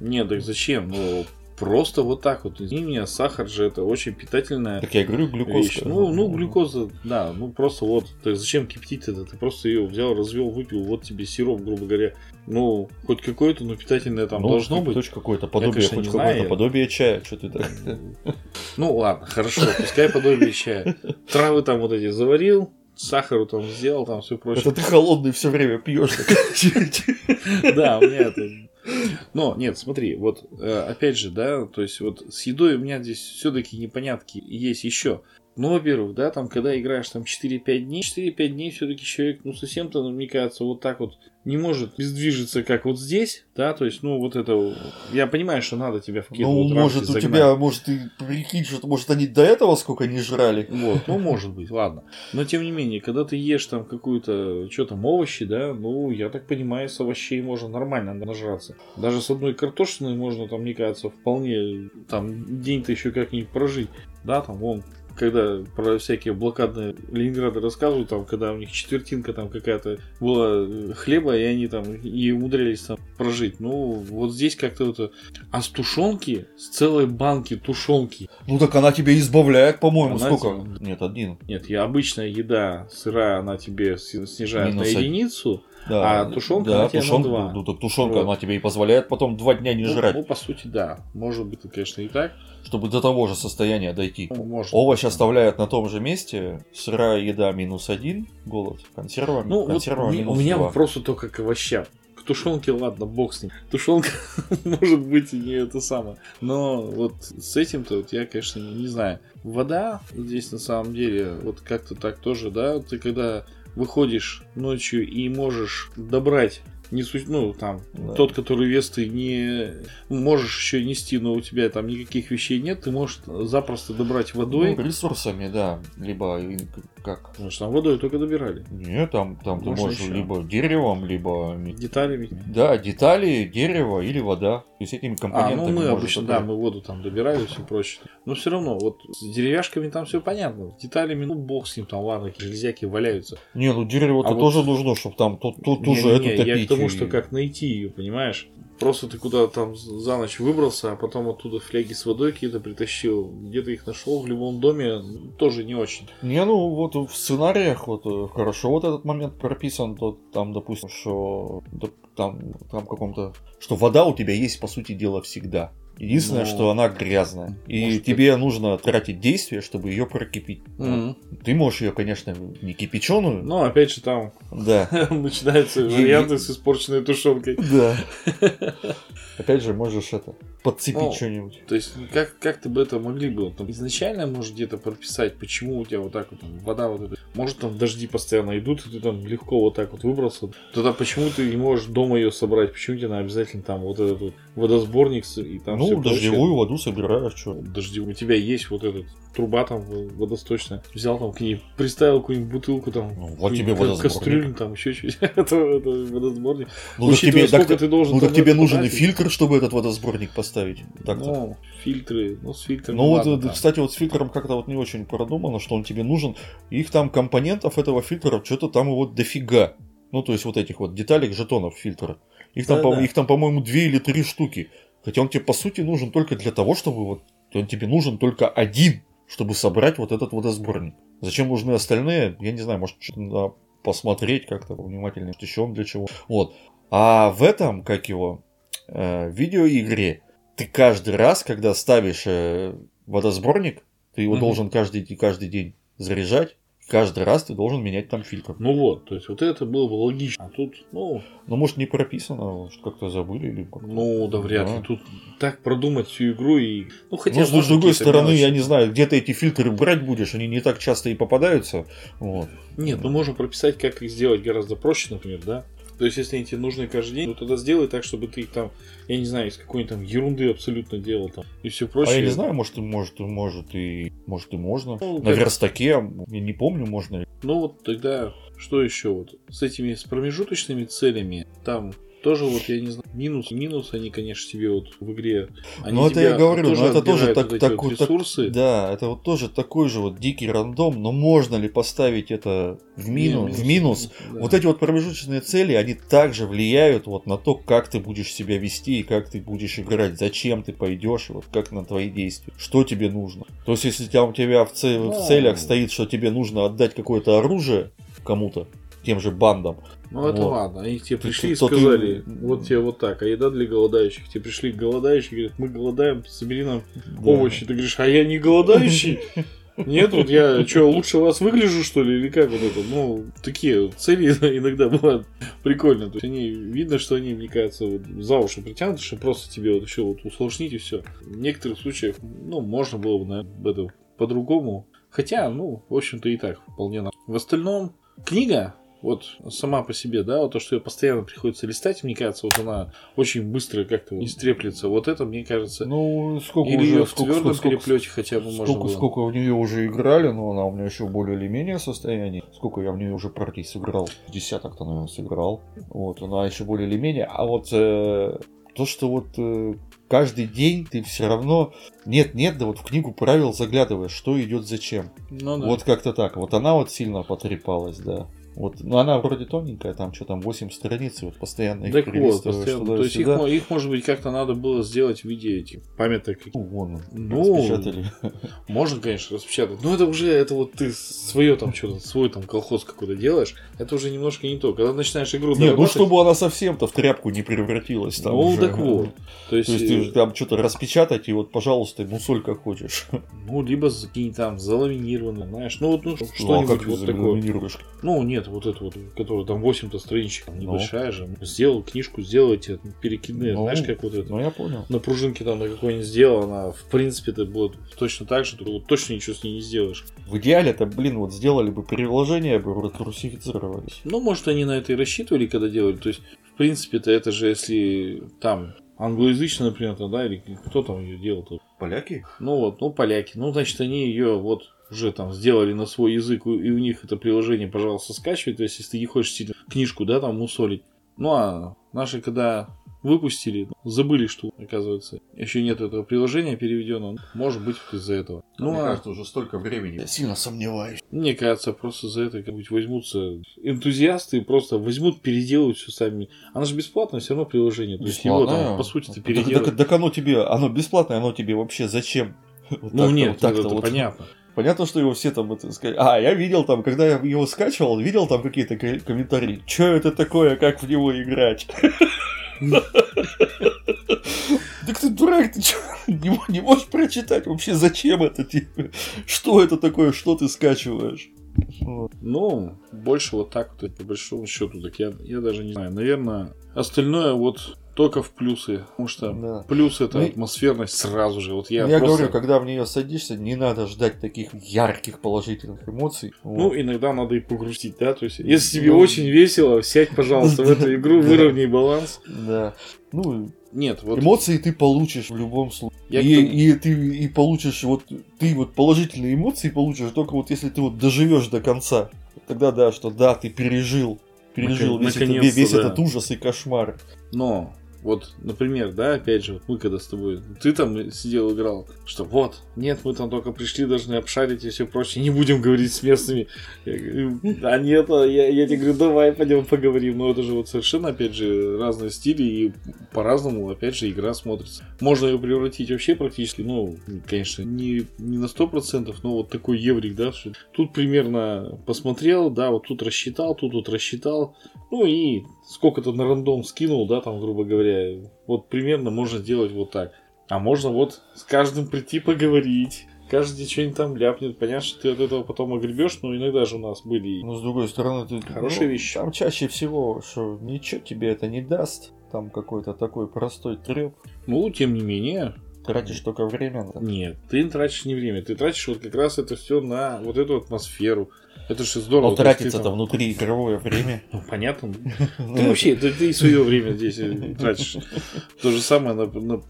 Нет, так зачем? Ну, просто вот так вот. Извини меня, сахар же это очень питательная Так я говорю, глюкоза. вещь. Ну, ну, глюкоза, да, ну просто вот, так зачем кипятить это? Ты просто ее взял, развел, выпил, вот тебе сироп, грубо говоря. Ну, хоть какое-то, но питательное там Ну, должно быть. Хоть какое-то подобие, конечно, хоть какое-то подобие чая, что ты так. Ну ладно, хорошо, пускай подобие чая. Травы там вот эти заварил, сахару там сделал, там все прочее. Это ты холодный все время пьешь. Да, у меня это... Но, нет, смотри, вот э, опять же, да, то есть вот с едой у меня здесь все-таки непонятки есть еще. Ну, во-первых, да, там, когда играешь там 4-5 дней, 4-5 дней все-таки человек, ну, совсем-то, ну, мне кажется, вот так вот не может бездвижиться, как вот здесь, да, то есть, ну, вот это, я понимаю, что надо тебя в какие-то Ну, может, у тебя, может, ты прикинь, что может они до этого сколько не жрали. Вот, ну, может быть, ладно. Но, тем не менее, когда ты ешь там какую-то, что там, овощи, да, ну, я так понимаю, с овощей можно нормально нажраться. Даже с одной картошиной можно, там, мне кажется, вполне, там, день-то еще как-нибудь прожить. Да, там, вон, когда про всякие блокадные Ленинграды рассказывают, там, когда у них четвертинка там какая-то была э, хлеба, и они там и умудрялись там прожить. Ну, вот здесь как-то вот... А с тушенки, с целой банки тушенки, Ну так она тебя избавляет, по-моему, Она сколько? тебя- Нет, один. Нет, я обычная еда сырая, она тебе снижает Минус на единицу. Да, А тушенка да, она тебе на тушенка, два. Ну так тушенка, Вот. она тебе и позволяет потом два дня не Ну, жрать, ну, по сути, да. Может быть, конечно, и так. чтобы до того же состояния дойти. Ну, может. Овощи оставляют на том же месте, сырая еда минус один, голод, консерва, Ну, вот консерва меня- минус у меня два. вопросы только к овощам. К тушенке, ладно, бог с ним. Тушенка, может быть, и не это самое. Но вот с этим-то вот я, конечно, не, не знаю. Вода здесь на самом деле, вот как-то так тоже, да, ты когда выходишь ночью и можешь добрать не су- ну, там, Да. тот, который вес ты не можешь еще нести, но у тебя там никаких вещей нет, ты можешь запросто добрать водой. Ну, ресурсами, да. Либо как. Что там водой только добирали. Нет, там, там ты можешь еще. либо деревом, либо... Деталями. Да, детали, дерево или вода. То есть этими А, компонентами ну мы обычно, добавить. да, мы воду там добирали, все прочее. Но все равно, вот с деревяшками там все понятно. С деталями, ну бог с ним, там ладно, железяки валяются. Не, ну дерево-то А вот- тоже нужно, чтобы там тут, тут уже Не-не-не, эту топить. я к тому, и- что как найти ее, понимаешь? Просто ты куда-то там за ночь выбрался, а потом оттуда фляги с водой какие-то притащил, где-то их нашел в любом доме, тоже не очень. Не, ну вот в сценариях вот э, хорошо вот этот момент прописан, то там, допустим, что там, там каком-то, что вода у тебя есть, по сути дела, всегда. Единственное, Ну, что она грязная. И может, тебе нужно тратить действие, чтобы ее прокипить. Вот. Ты можешь ее, конечно, не кипяченую, Но опять же там да. начинаются варианты с испорченной тушенкой. Да. Опять же, можешь это подцепить Ну, что-нибудь. То есть, как, как-то бы это могли бы там, изначально, может, где-то прописать, почему у тебя вот так вот там, вода вот эта. Может, там дожди постоянно идут, и ты там легко вот так вот выбрался. Тогда почему ты не можешь дома ее собрать? Почему тебе надо обязательно там вот этот вот водосборник и там Ну, дождевую воду собираешь, что. Дожди, у тебя есть вот этот труба там водосточная. Взял там к ней, приставил какую-нибудь бутылку там. Ну, вот тебе водосборник. Кастрюлю там, еще чуть это, это водосборник. Ну, так тебе, так, ты должен ну, так тебе нужен и фильтр, чтобы этот водосборник поставить. Так-то. Ну, фильтры, ну, с фильтрами. Ну вот, ладно, кстати, вот с фильтром как-то вот не очень продумано, что он тебе нужен. Их там компонентов этого фильтра что-то там его дофига. Ну, то есть вот этих вот деталек, жетонов фильтра. Их там, Да-да. по- их там, по-моему, две или три штуки. Хотя он тебе, по сути, нужен только для того, чтобы вот... Он тебе нужен только один, чтобы собрать вот этот водосборник. Зачем нужны остальные? Я не знаю, может, что-то надо посмотреть как-то внимательнее, что еще он для чего. Вот. А в этом, как его, э, видеоигре, ты каждый раз, когда ставишь э, водосборник, ты его Мгм. должен каждый, каждый день заряжать. Каждый раз ты должен менять там фильтр. Ну вот, то есть вот это было бы логично. А тут, ну, Ну, может, не прописано, может, как-то забыли или ну да вряд ли. Да. Тут так продумать всю игру и. Ну хотя. Ну, с другой стороны, мелочи. я не знаю, где ты эти фильтры брать будешь, они не так часто и попадаются. Вот. Нет, ну можно прописать, как их сделать гораздо проще, например, да. То есть, если они тебе нужны каждый день, ну тогда сделай так, чтобы ты там, я не знаю, из какой-нибудь там ерунды абсолютно делал там и все прочее. А я не знаю, может, и может, и может и может и можно. Ну, На как- верстаке, я не помню, можно. ли. Ну вот тогда что еще вот с этими с промежуточными целями там тоже вот я не знаю минус минус они конечно тебе вот в игре они Ну, это я говорю, но это тоже так- вот так- вот так- ресурсы Да, это вот тоже такой же вот дикий рандом, но можно ли поставить это в, мину- Не, в минус? да. Вот эти вот промежуточные цели, они также влияют вот на то, как ты будешь себя вести и как ты будешь играть, зачем ты пойдешь, и вот как на твои действия, что тебе нужно. То есть, если там у тебя в, це- в Ну. целях стоит, что тебе нужно отдать какое-то оружие кому-то, тем же бандам, Ну это Вот. ладно, они к тебе Ты- пришли и то ты- сказали, вот тебе вот так, а еда для голодающих. Тебе пришли голодающие, говорят, мы голодаем, собери нам овощи. Ты говоришь, а я не голодающий? Нет, вот я что, лучше вас выгляжу, что ли, или как вот это? Ну, такие цели иногда бывают прикольно. То есть они видно, что они, мне кажется, вот за уши притянуты, что просто тебе вот еще вот усложнить и все. В некоторых случаях, ну, можно было бы, наверное, это по-другому. Хотя, ну, в общем-то, и так вполне на. В остальном, книга, вот сама по себе, да, вот то, что ее постоянно приходится листать, мне кажется, вот она очень быстро как-то истреплется. Вот это, мне кажется, Ну, сколько или уже, ее в сколько, твердом сколько, переплете хотя бы можно сколько, было. сколько в нее уже играли, но она у меня еще более или менее состоянии. Сколько я в нее уже партий сыграл? Десяток-то, наверное, сыграл. Вот, она еще более или менее. А вот э, то, что вот э, каждый день ты все равно нет-нет, да вот в книгу правил заглядываешь, что идет зачем. Ну да. Вот как-то так. Вот она вот сильно потрепалась, да. Вот, ну она вроде тоненькая, там что там, 8 страниц, и вот постоянно их Так вот, постоянно. То есть их, их, может быть, как-то надо было сделать в виде этих памяток. Ну, вон, Ну, распечатали. Можно, конечно, распечатать. Но это уже, это вот ты свое там что-то, свой там колхоз какой-то делаешь. Это уже немножко не то. Когда начинаешь игру Не, ну чтобы она совсем-то в тряпку не превратилась там Ну, уже. так вот. То есть, То есть ты же там что-то распечатать, и вот, пожалуйста, ну соль как хочешь. ну, либо закинь там заламинированно, знаешь. Ну, вот ну, Ну, а что-нибудь как вот такое. Ну, нет, вот это вот, которая там 8-то страничек, Ну. небольшая же. Сделал книжку, сделал эти перекидные, Ну, знаешь, как вот это. Ну, я понял. На пружинке там на какой-нибудь сделал, она, в принципе, это будет точно так же, только вот точно ничего с ней не сделаешь. В идеале-то, блин, вот сделали бы приложение, бы русифицировались. Ну, может, они на это и рассчитывали, когда делали. То есть, в принципе-то, это же если там англоязычно, например, да, или кто там ее делал-то? Поляки? Ну вот, ну поляки. Ну, значит, они ее вот уже там сделали на свой язык, и у них это приложение, пожалуйста, скачивай. То есть, если ты не хочешь сильно книжку, да, там мусолить. Ну, а наши, когда выпустили, забыли, что, оказывается, еще нет этого приложения переведенного. Может быть, из-за этого. Ну, а уже столько времени. Я сильно сомневаюсь. мне кажется, просто за это как-нибудь возьмутся энтузиасты и просто возьмут, переделают все сами. Оно же бесплатное все равно приложение. То есть его там, по сути, ты Так, так- так оно тебе, оно бесплатное, оно тебе вообще зачем? Вот Ну так-то, нет, вот так-то это вот. понятно. Понятно, что его все там это сказали. А, я видел там, когда я его скачивал, видел там какие-то ко- комментарии. Че это такое, как в него играть? Так ты дурак, ты чё, не, не можешь прочитать вообще, зачем это тебе? Что это такое, что ты скачиваешь? Ну, больше вот так вот, по большому счету, так я, я даже не знаю. Наверное, остальное вот только в плюсы. Потому что Да. плюс это Ну атмосферность сразу же. Вот я, Я, просто... говорю, когда в нее садишься, не надо ждать таких ярких положительных эмоций. Ну, Вот. иногда надо и погрустить, да? То есть, если тебе Ну. очень весело, сядь, пожалуйста, в эту игру, выровняй баланс. Да. Ну, Нет, вот эмоции ты получишь в любом случае. Я и, тому- и ты и получишь вот ты вот положительные эмоции получишь только вот если ты вот доживешь до конца. Тогда да, что да, ты пережил, пережил Нак- весь, этот, весь да. этот ужас и кошмар. Но, вот, например, да, опять же, мы когда с тобой, ты там сидел, играл, что вот, нет, мы там только пришли, должны обшарить и все прочее, не будем говорить с местными. Я говорю, а нет, а я, я тебе говорю, давай пойдем поговорим. Но это же вот совершенно, опять же, разные стили, и по-разному, опять же, игра смотрится. Можно ее превратить вообще практически, ну, конечно, не, не на 100%, но вот такой еврик, да, тут примерно посмотрел, да, вот тут рассчитал, тут вот рассчитал, ну и сколько-то на рандом скинул, да, там, грубо говоря. Вот примерно можно сделать вот так. А можно вот с каждым прийти поговорить. Каждый что-нибудь там ляпнет. Понятно, что ты от этого потом огребешь, но иногда же у нас были Но с другой стороны, ты Хорошая ну, вещь. Там чаще всего, что ничего тебе это не даст. Там какой-то такой простой треп. Ну, тем не менее, Тратишь только время. на- нет, ты тратишь не время, ты тратишь вот как раз это все на вот эту атмосферу. Это же здорово. Есть ты тратится-то там- внутри игровое время. Ну, понятно. Ты вообще, ты, ты свое время здесь э, тратишь. То же самое на,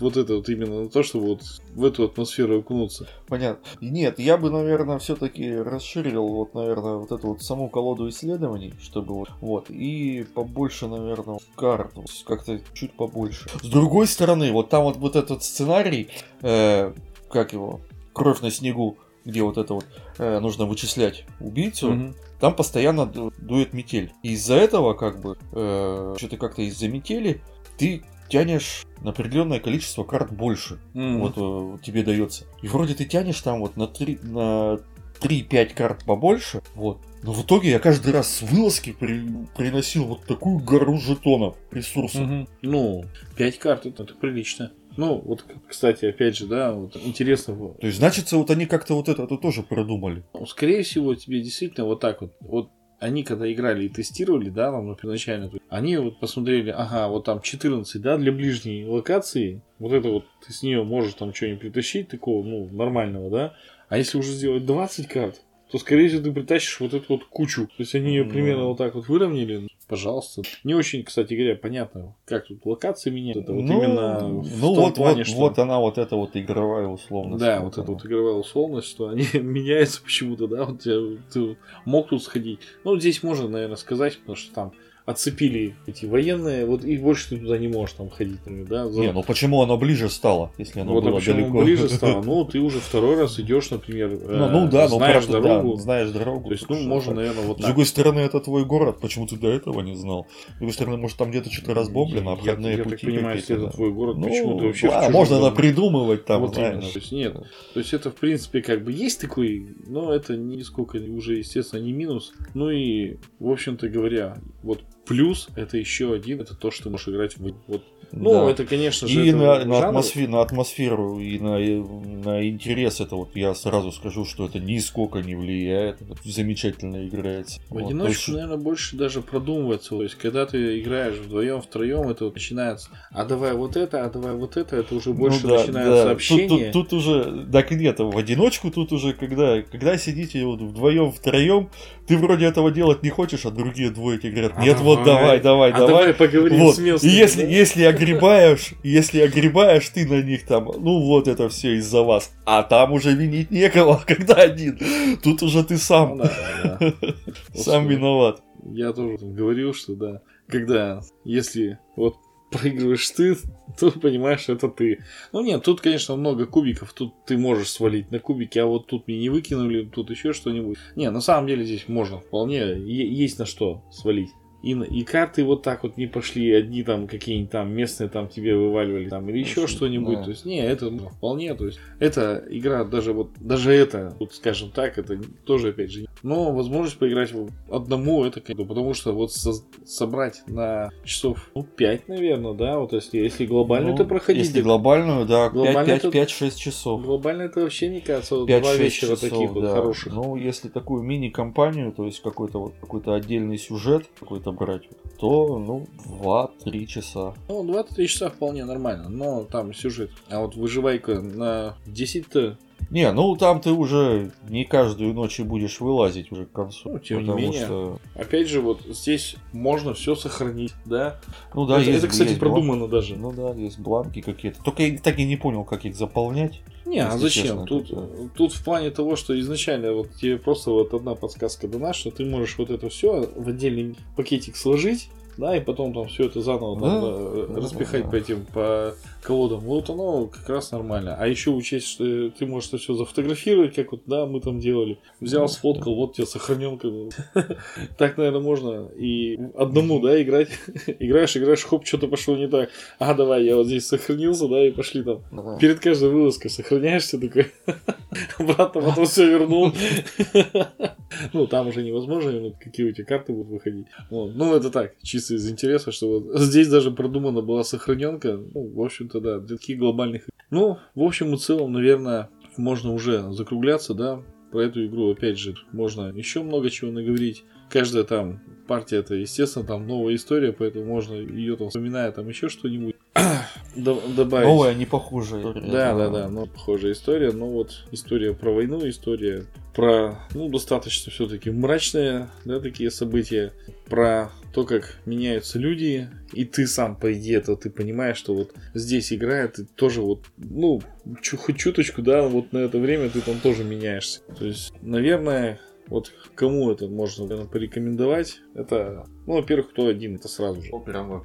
вот это вот именно на то, чтобы вот в эту атмосферу окунуться. Понятно. И Нет, я бы, наверное, все-таки расширил, вот, наверное, вот эту вот саму колоду исследований, чтобы вот, вот, и побольше, наверное, карт, как-то чуть побольше. С другой стороны, вот там вот, вот этот сценарий, э, как его, кровь на снегу, где вот это вот э, нужно вычислять убийцу, Мгм. там постоянно ду- дует метель. И из-за этого, как бы, э, что-то как-то из-за метели ты тянешь на определенное количество карт больше М. вот э, тебе дается. И вроде ты тянешь там вот на 3, на 3-5 карт побольше, вот. Но в итоге я каждый раз с вылазки при- приносил вот такую гору жетонов, ресурсов. Мгм. Ну, 5 карт это, это прилично. Ну, вот, кстати, опять же, да, вот интересно. То есть, значит, вот они как-то вот это, это тоже продумали. ну, Скорее всего, тебе действительно вот так вот, вот они когда играли и тестировали, да, там, например, начально, то- они вот посмотрели, ага, вот там 14, да, для ближней локации, вот это вот ты с нее можешь там что-нибудь притащить такого, ну, нормального, да, а если уже сделать 20 карт, то, скорее всего, ты притащишь вот эту вот кучу. То есть они ее Ну. примерно вот так вот выровняли, пожалуйста. Не очень, кстати говоря, понятно, как тут локации меняют. Это вот ну, именно в ну том вот, плане, вот, что... вот она вот эта вот игровая условность. Да, вот эта вот игровая условность, что они меняются почему-то, да, вот я- ты мог тут сходить. Ну, здесь можно, наверное, сказать, потому что там оцепили эти военные, вот и больше ты туда не можешь там ходить, да. За... Не, ну почему оно ближе стало, если оно вот, было а почему далеко? ближе стало? Ну, ты уже второй раз идешь, например, ну, ну да, знаешь ну, дорогу. Да, знаешь дорогу. То есть, ну, можно, наверное, вот С другой стороны, это твой город, почему ты до этого не знал? С другой стороны, может, там где-то что-то разбомблено, обходные я, я пути так понимаю, если это твой город, ну, почему ты вообще да, можно это придумывать там, вот знаешь. Именно. То есть, нет, то есть это, в принципе, как бы есть такой, но это нисколько уже, естественно, не минус. Ну и, в общем-то говоря, вот плюс это еще один, это то, что ты можешь играть в вот ну, Да. это, конечно же, И на, на, жанр. на атмосферу, и на, и на интерес это вот я сразу скажу, что это нисколько не влияет, это замечательно играется. В Вот, одиночку, есть- наверное, больше даже продумывается. То есть, когда ты играешь вдвоем, втроем, это вот начинается. А давай вот это, а давай вот это, это уже больше Ну да, начинается да. общение. Тут, тут- тут уже, так нет, в одиночку тут уже, когда, когда сидите вот вдвоем, втроем, ты вроде этого делать не хочешь, а другие двое тебе говорят, А нет, вот давай, давай, а давай. давай поговорим Вот. с И местными, если, да? если огребаешь, если огребаешь ты на них там, ну вот это все из-за вас. А там уже винить некого, когда один. Тут уже ты Ну сам, да, да, да. сам виноват. Я тоже говорил, что да, когда, если вот проигрываешь ты, то понимаешь, это ты. Ну нет, тут, конечно, много кубиков, тут ты можешь свалить на кубики, а вот тут мне не выкинули, тут еще что-нибудь. Не, на самом деле здесь можно вполне, есть на что свалить. И, и карты вот так вот не пошли, одни там какие-нибудь там местные там тебе вываливали там или еще Ну, что-нибудь. да. То есть, не, это можно вполне, то есть, это игра даже вот, даже это, вот скажем так, это тоже опять же. Но возможность поиграть одному, это как потому что вот со- собрать на часов, ну, 5, наверное, да, вот если, если глобально Ну, это проходить. Если глобальную, да, Глобально это- 5-6 часов. Глобально это вообще, мне кажется, вот 5-6 два вечера часов, таких вот да. хороших. Ну, если такую мини-компанию, то есть какой-то вот какой-то отдельный сюжет какой-то брать, то, ну, 2-3 часа. Ну, 2-3 часа вполне нормально, но там сюжет. А вот выживайка на 10-то, Не, ну там ты уже не каждую ночь и будешь вылазить уже к концу. Ну, тем не менее. что, опять же, вот здесь можно все сохранить, да? ну да, это, есть, это, кстати, есть бланки. продумано даже. Ну да, есть бланки какие-то. Только я так и не понял, как их заполнять. Не, а зачем? честно, тут, это- тут в плане того, что изначально вот тебе просто вот одна подсказка дана, что ты можешь вот это все в отдельный пакетик сложить, да, и потом там все это заново там, Да, э, да, распихать да. по этим по колодам. Вот оно как раз нормально. А еще учесть, что ты можешь это все зафотографировать, как вот, да, мы там делали. Взял, Ну, сфоткал, вот тебе сохраненка. Так, наверное, можно и одному, да, играть. Играешь, играешь, хоп, что-то пошло не так. А, давай, я вот здесь сохранился, да, и пошли там Перед каждой вылазкой сохраняешься такой, обратно потом все вернул. Ну, там уже невозможно, какие у тебя карты будут выходить. Ну, это так, чисто из интереса, что вот здесь даже продумана была сохраненка. Ну, в общем-то, да, для таких глобальных. Ну, в общем и целом, наверное, можно уже закругляться, да. Про эту игру, опять же, можно еще много чего наговорить. Каждая там партия, это, естественно, там новая история, поэтому можно ее там, вспоминая там еще что-нибудь, до- добавить. Новая, не похожая. история, Да, да, да, ну, похожая история, но вот история про войну, история про, ну, достаточно все-таки мрачные, да, такие события, про то, как меняются люди, и ты сам, по идее, то ты понимаешь, что вот здесь играет, и тоже вот, ну, чу- хоть чуточку, да, вот на это время ты там тоже меняешься. То есть, наверное, вот кому это можно наверное, порекомендовать, это, ну, во-первых, кто один, это сразу же.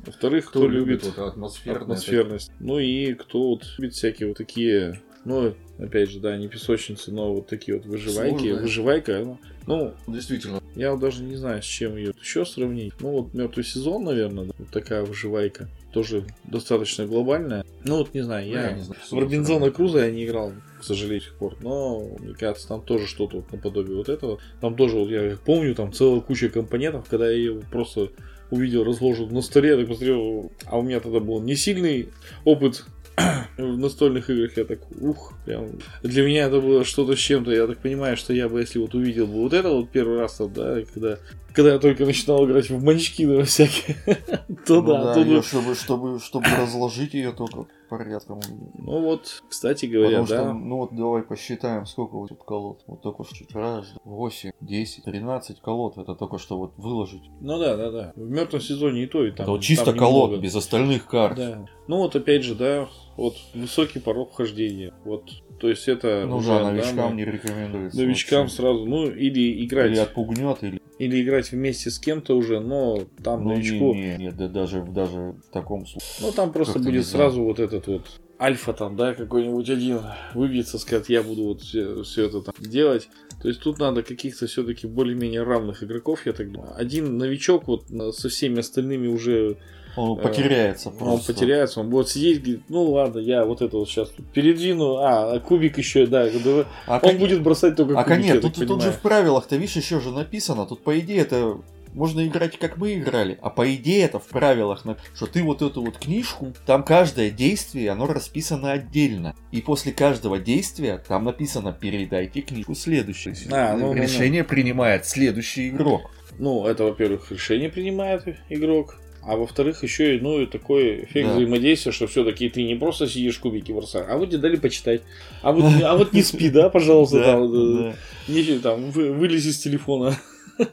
Во-вторых, кто, любит вот атмосферное. атмосферность. Ну и кто вот любит всякие вот такие, ну, опять же, да, не песочницы, но вот такие вот выживайки. Сложные. Выживайка, ну, ну, Действительно. Я даже не знаю, с чем ее еще сравнить. Ну, вот мертвый сезон, наверное, вот такая выживайка. Тоже достаточно глобальная. Ну, вот не знаю, я, в Робинзона Круза я не играл, к сожалению, до сих пор. Но, мне кажется, там тоже что-то вот наподобие вот этого. Там тоже, вот я помню, там целая куча компонентов, когда я ее просто увидел разложен на столе, я так посмотрел, а у меня тогда был не сильный опыт в настольных играх, я так, ух, прям. Для меня это было что-то с чем-то. Я так понимаю, что я бы, если вот увидел бы вот это вот первый раз, да, когда, когда я только начинал играть в манчки, да, всякие, то Ну да, да, то да. чтобы, чтобы, чтобы разложить ее только порядком. Ну вот, кстати говоря, Потому что, да. ну вот давай посчитаем, сколько вот тут колод. Вот только что раз, восемь, десять, тринадцать колод. Это только что вот выложить. Ну да, да, да. В мертвом сезоне и то, и там. это вот чисто там колод, немного. без остальных карт. Да. Ну вот опять же, да, вот высокий порог вхождения. Вот, то есть это Ну уже, да, новичкам ну, не рекомендуется. новичкам вообще. сразу, ну или играть, Или отпугнет, или или играть вместе с кем-то уже, но там Ну, новичку. не, не, не, да даже, даже в таком случае. Ну, там просто будет знаю. сразу вот этот вот альфа там, да, какой-нибудь один выбьется, скажет, я буду вот все, это там делать. То есть тут надо каких-то все-таки более-менее равных игроков, я так думаю. Один новичок вот со всеми остальными уже Он Э, потеряется он просто. потеряется, он будет сидеть, говорит, ну ладно, я вот это вот сейчас передвину, а, а кубик еще, да, давай». А, он кон- будет бросать только а кубики, нет, так тут, тут же в правилах-то, видишь, еще же написано, тут по идее это можно играть как мы играли, а по идее это в правилах, что ты вот эту вот книжку, там каждое действие, оно расписано отдельно. И после каждого действия там написано передайте книжку следующей. А, ну, ну, ну. Решение принимает следующий игрок. Ну, это, во-первых, решение принимает игрок, а во-вторых, еще и, ну, такой эффект Да. взаимодействия, что все-таки ты не просто сидишь кубики бросаешь, а вот тебе дали почитать. А вот, а вот не спи, да, пожалуйста, Да, там, э, да. не- там, вы- вылез из телефона.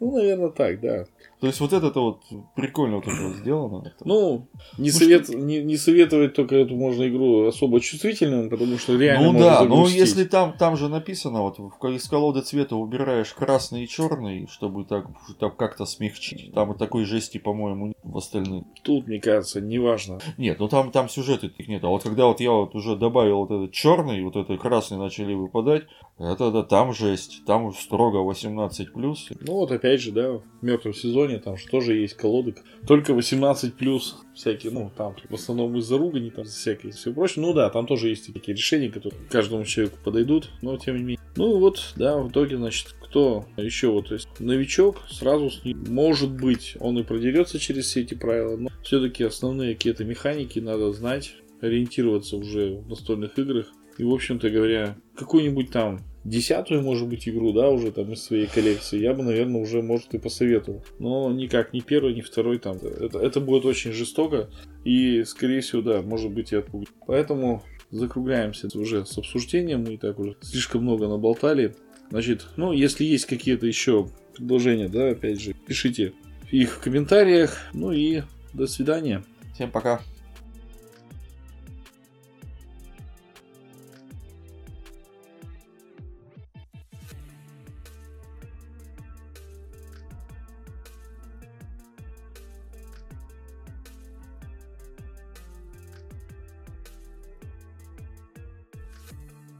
Ну, наверное, так, да. То есть вот это вот прикольно вот это вот сделано. Ну, не, Ну, совет, не, не советовать только эту можно игру особо чувствительным, потому что реально ну да, но загрустить. если там, там же написано, вот из колоды цвета убираешь красный и черный, чтобы так, так как-то смягчить. Там и такой жести, по-моему, нет в остальных. Тут, мне кажется, неважно. Нет, ну там, там сюжета этих нет. А вот когда вот я вот уже добавил вот этот черный, вот этот красный начали выпадать, это да, там жесть. Там строго 18 плюс. Ну вот опять же, да, в мертвом сезоне там же тоже есть колодок. Только 18 плюс всякие, ну там в основном из-за ругани, там всякие все прочее. Ну да, там тоже есть такие решения, которые каждому человеку подойдут, но тем не менее. Ну вот, да, в итоге, значит, кто еще вот, то есть новичок сразу с ним, может быть, он и продерется через все эти правила, но все-таки основные какие-то механики надо знать, ориентироваться уже в настольных играх. И, в общем-то говоря, какую-нибудь там десятую, может быть, игру, да, уже там из своей коллекции, я бы, наверное, уже, может, и посоветовал. Но никак ни первый, ни второй там. Это, это будет очень жестоко и, скорее всего, да, может быть и отпугнет. Поэтому закругляемся уже с обсуждением. Мы и так уже слишком много наболтали. Значит, ну, если есть какие-то еще предложения, да, опять же, пишите их в комментариях. Ну и до свидания. Всем пока.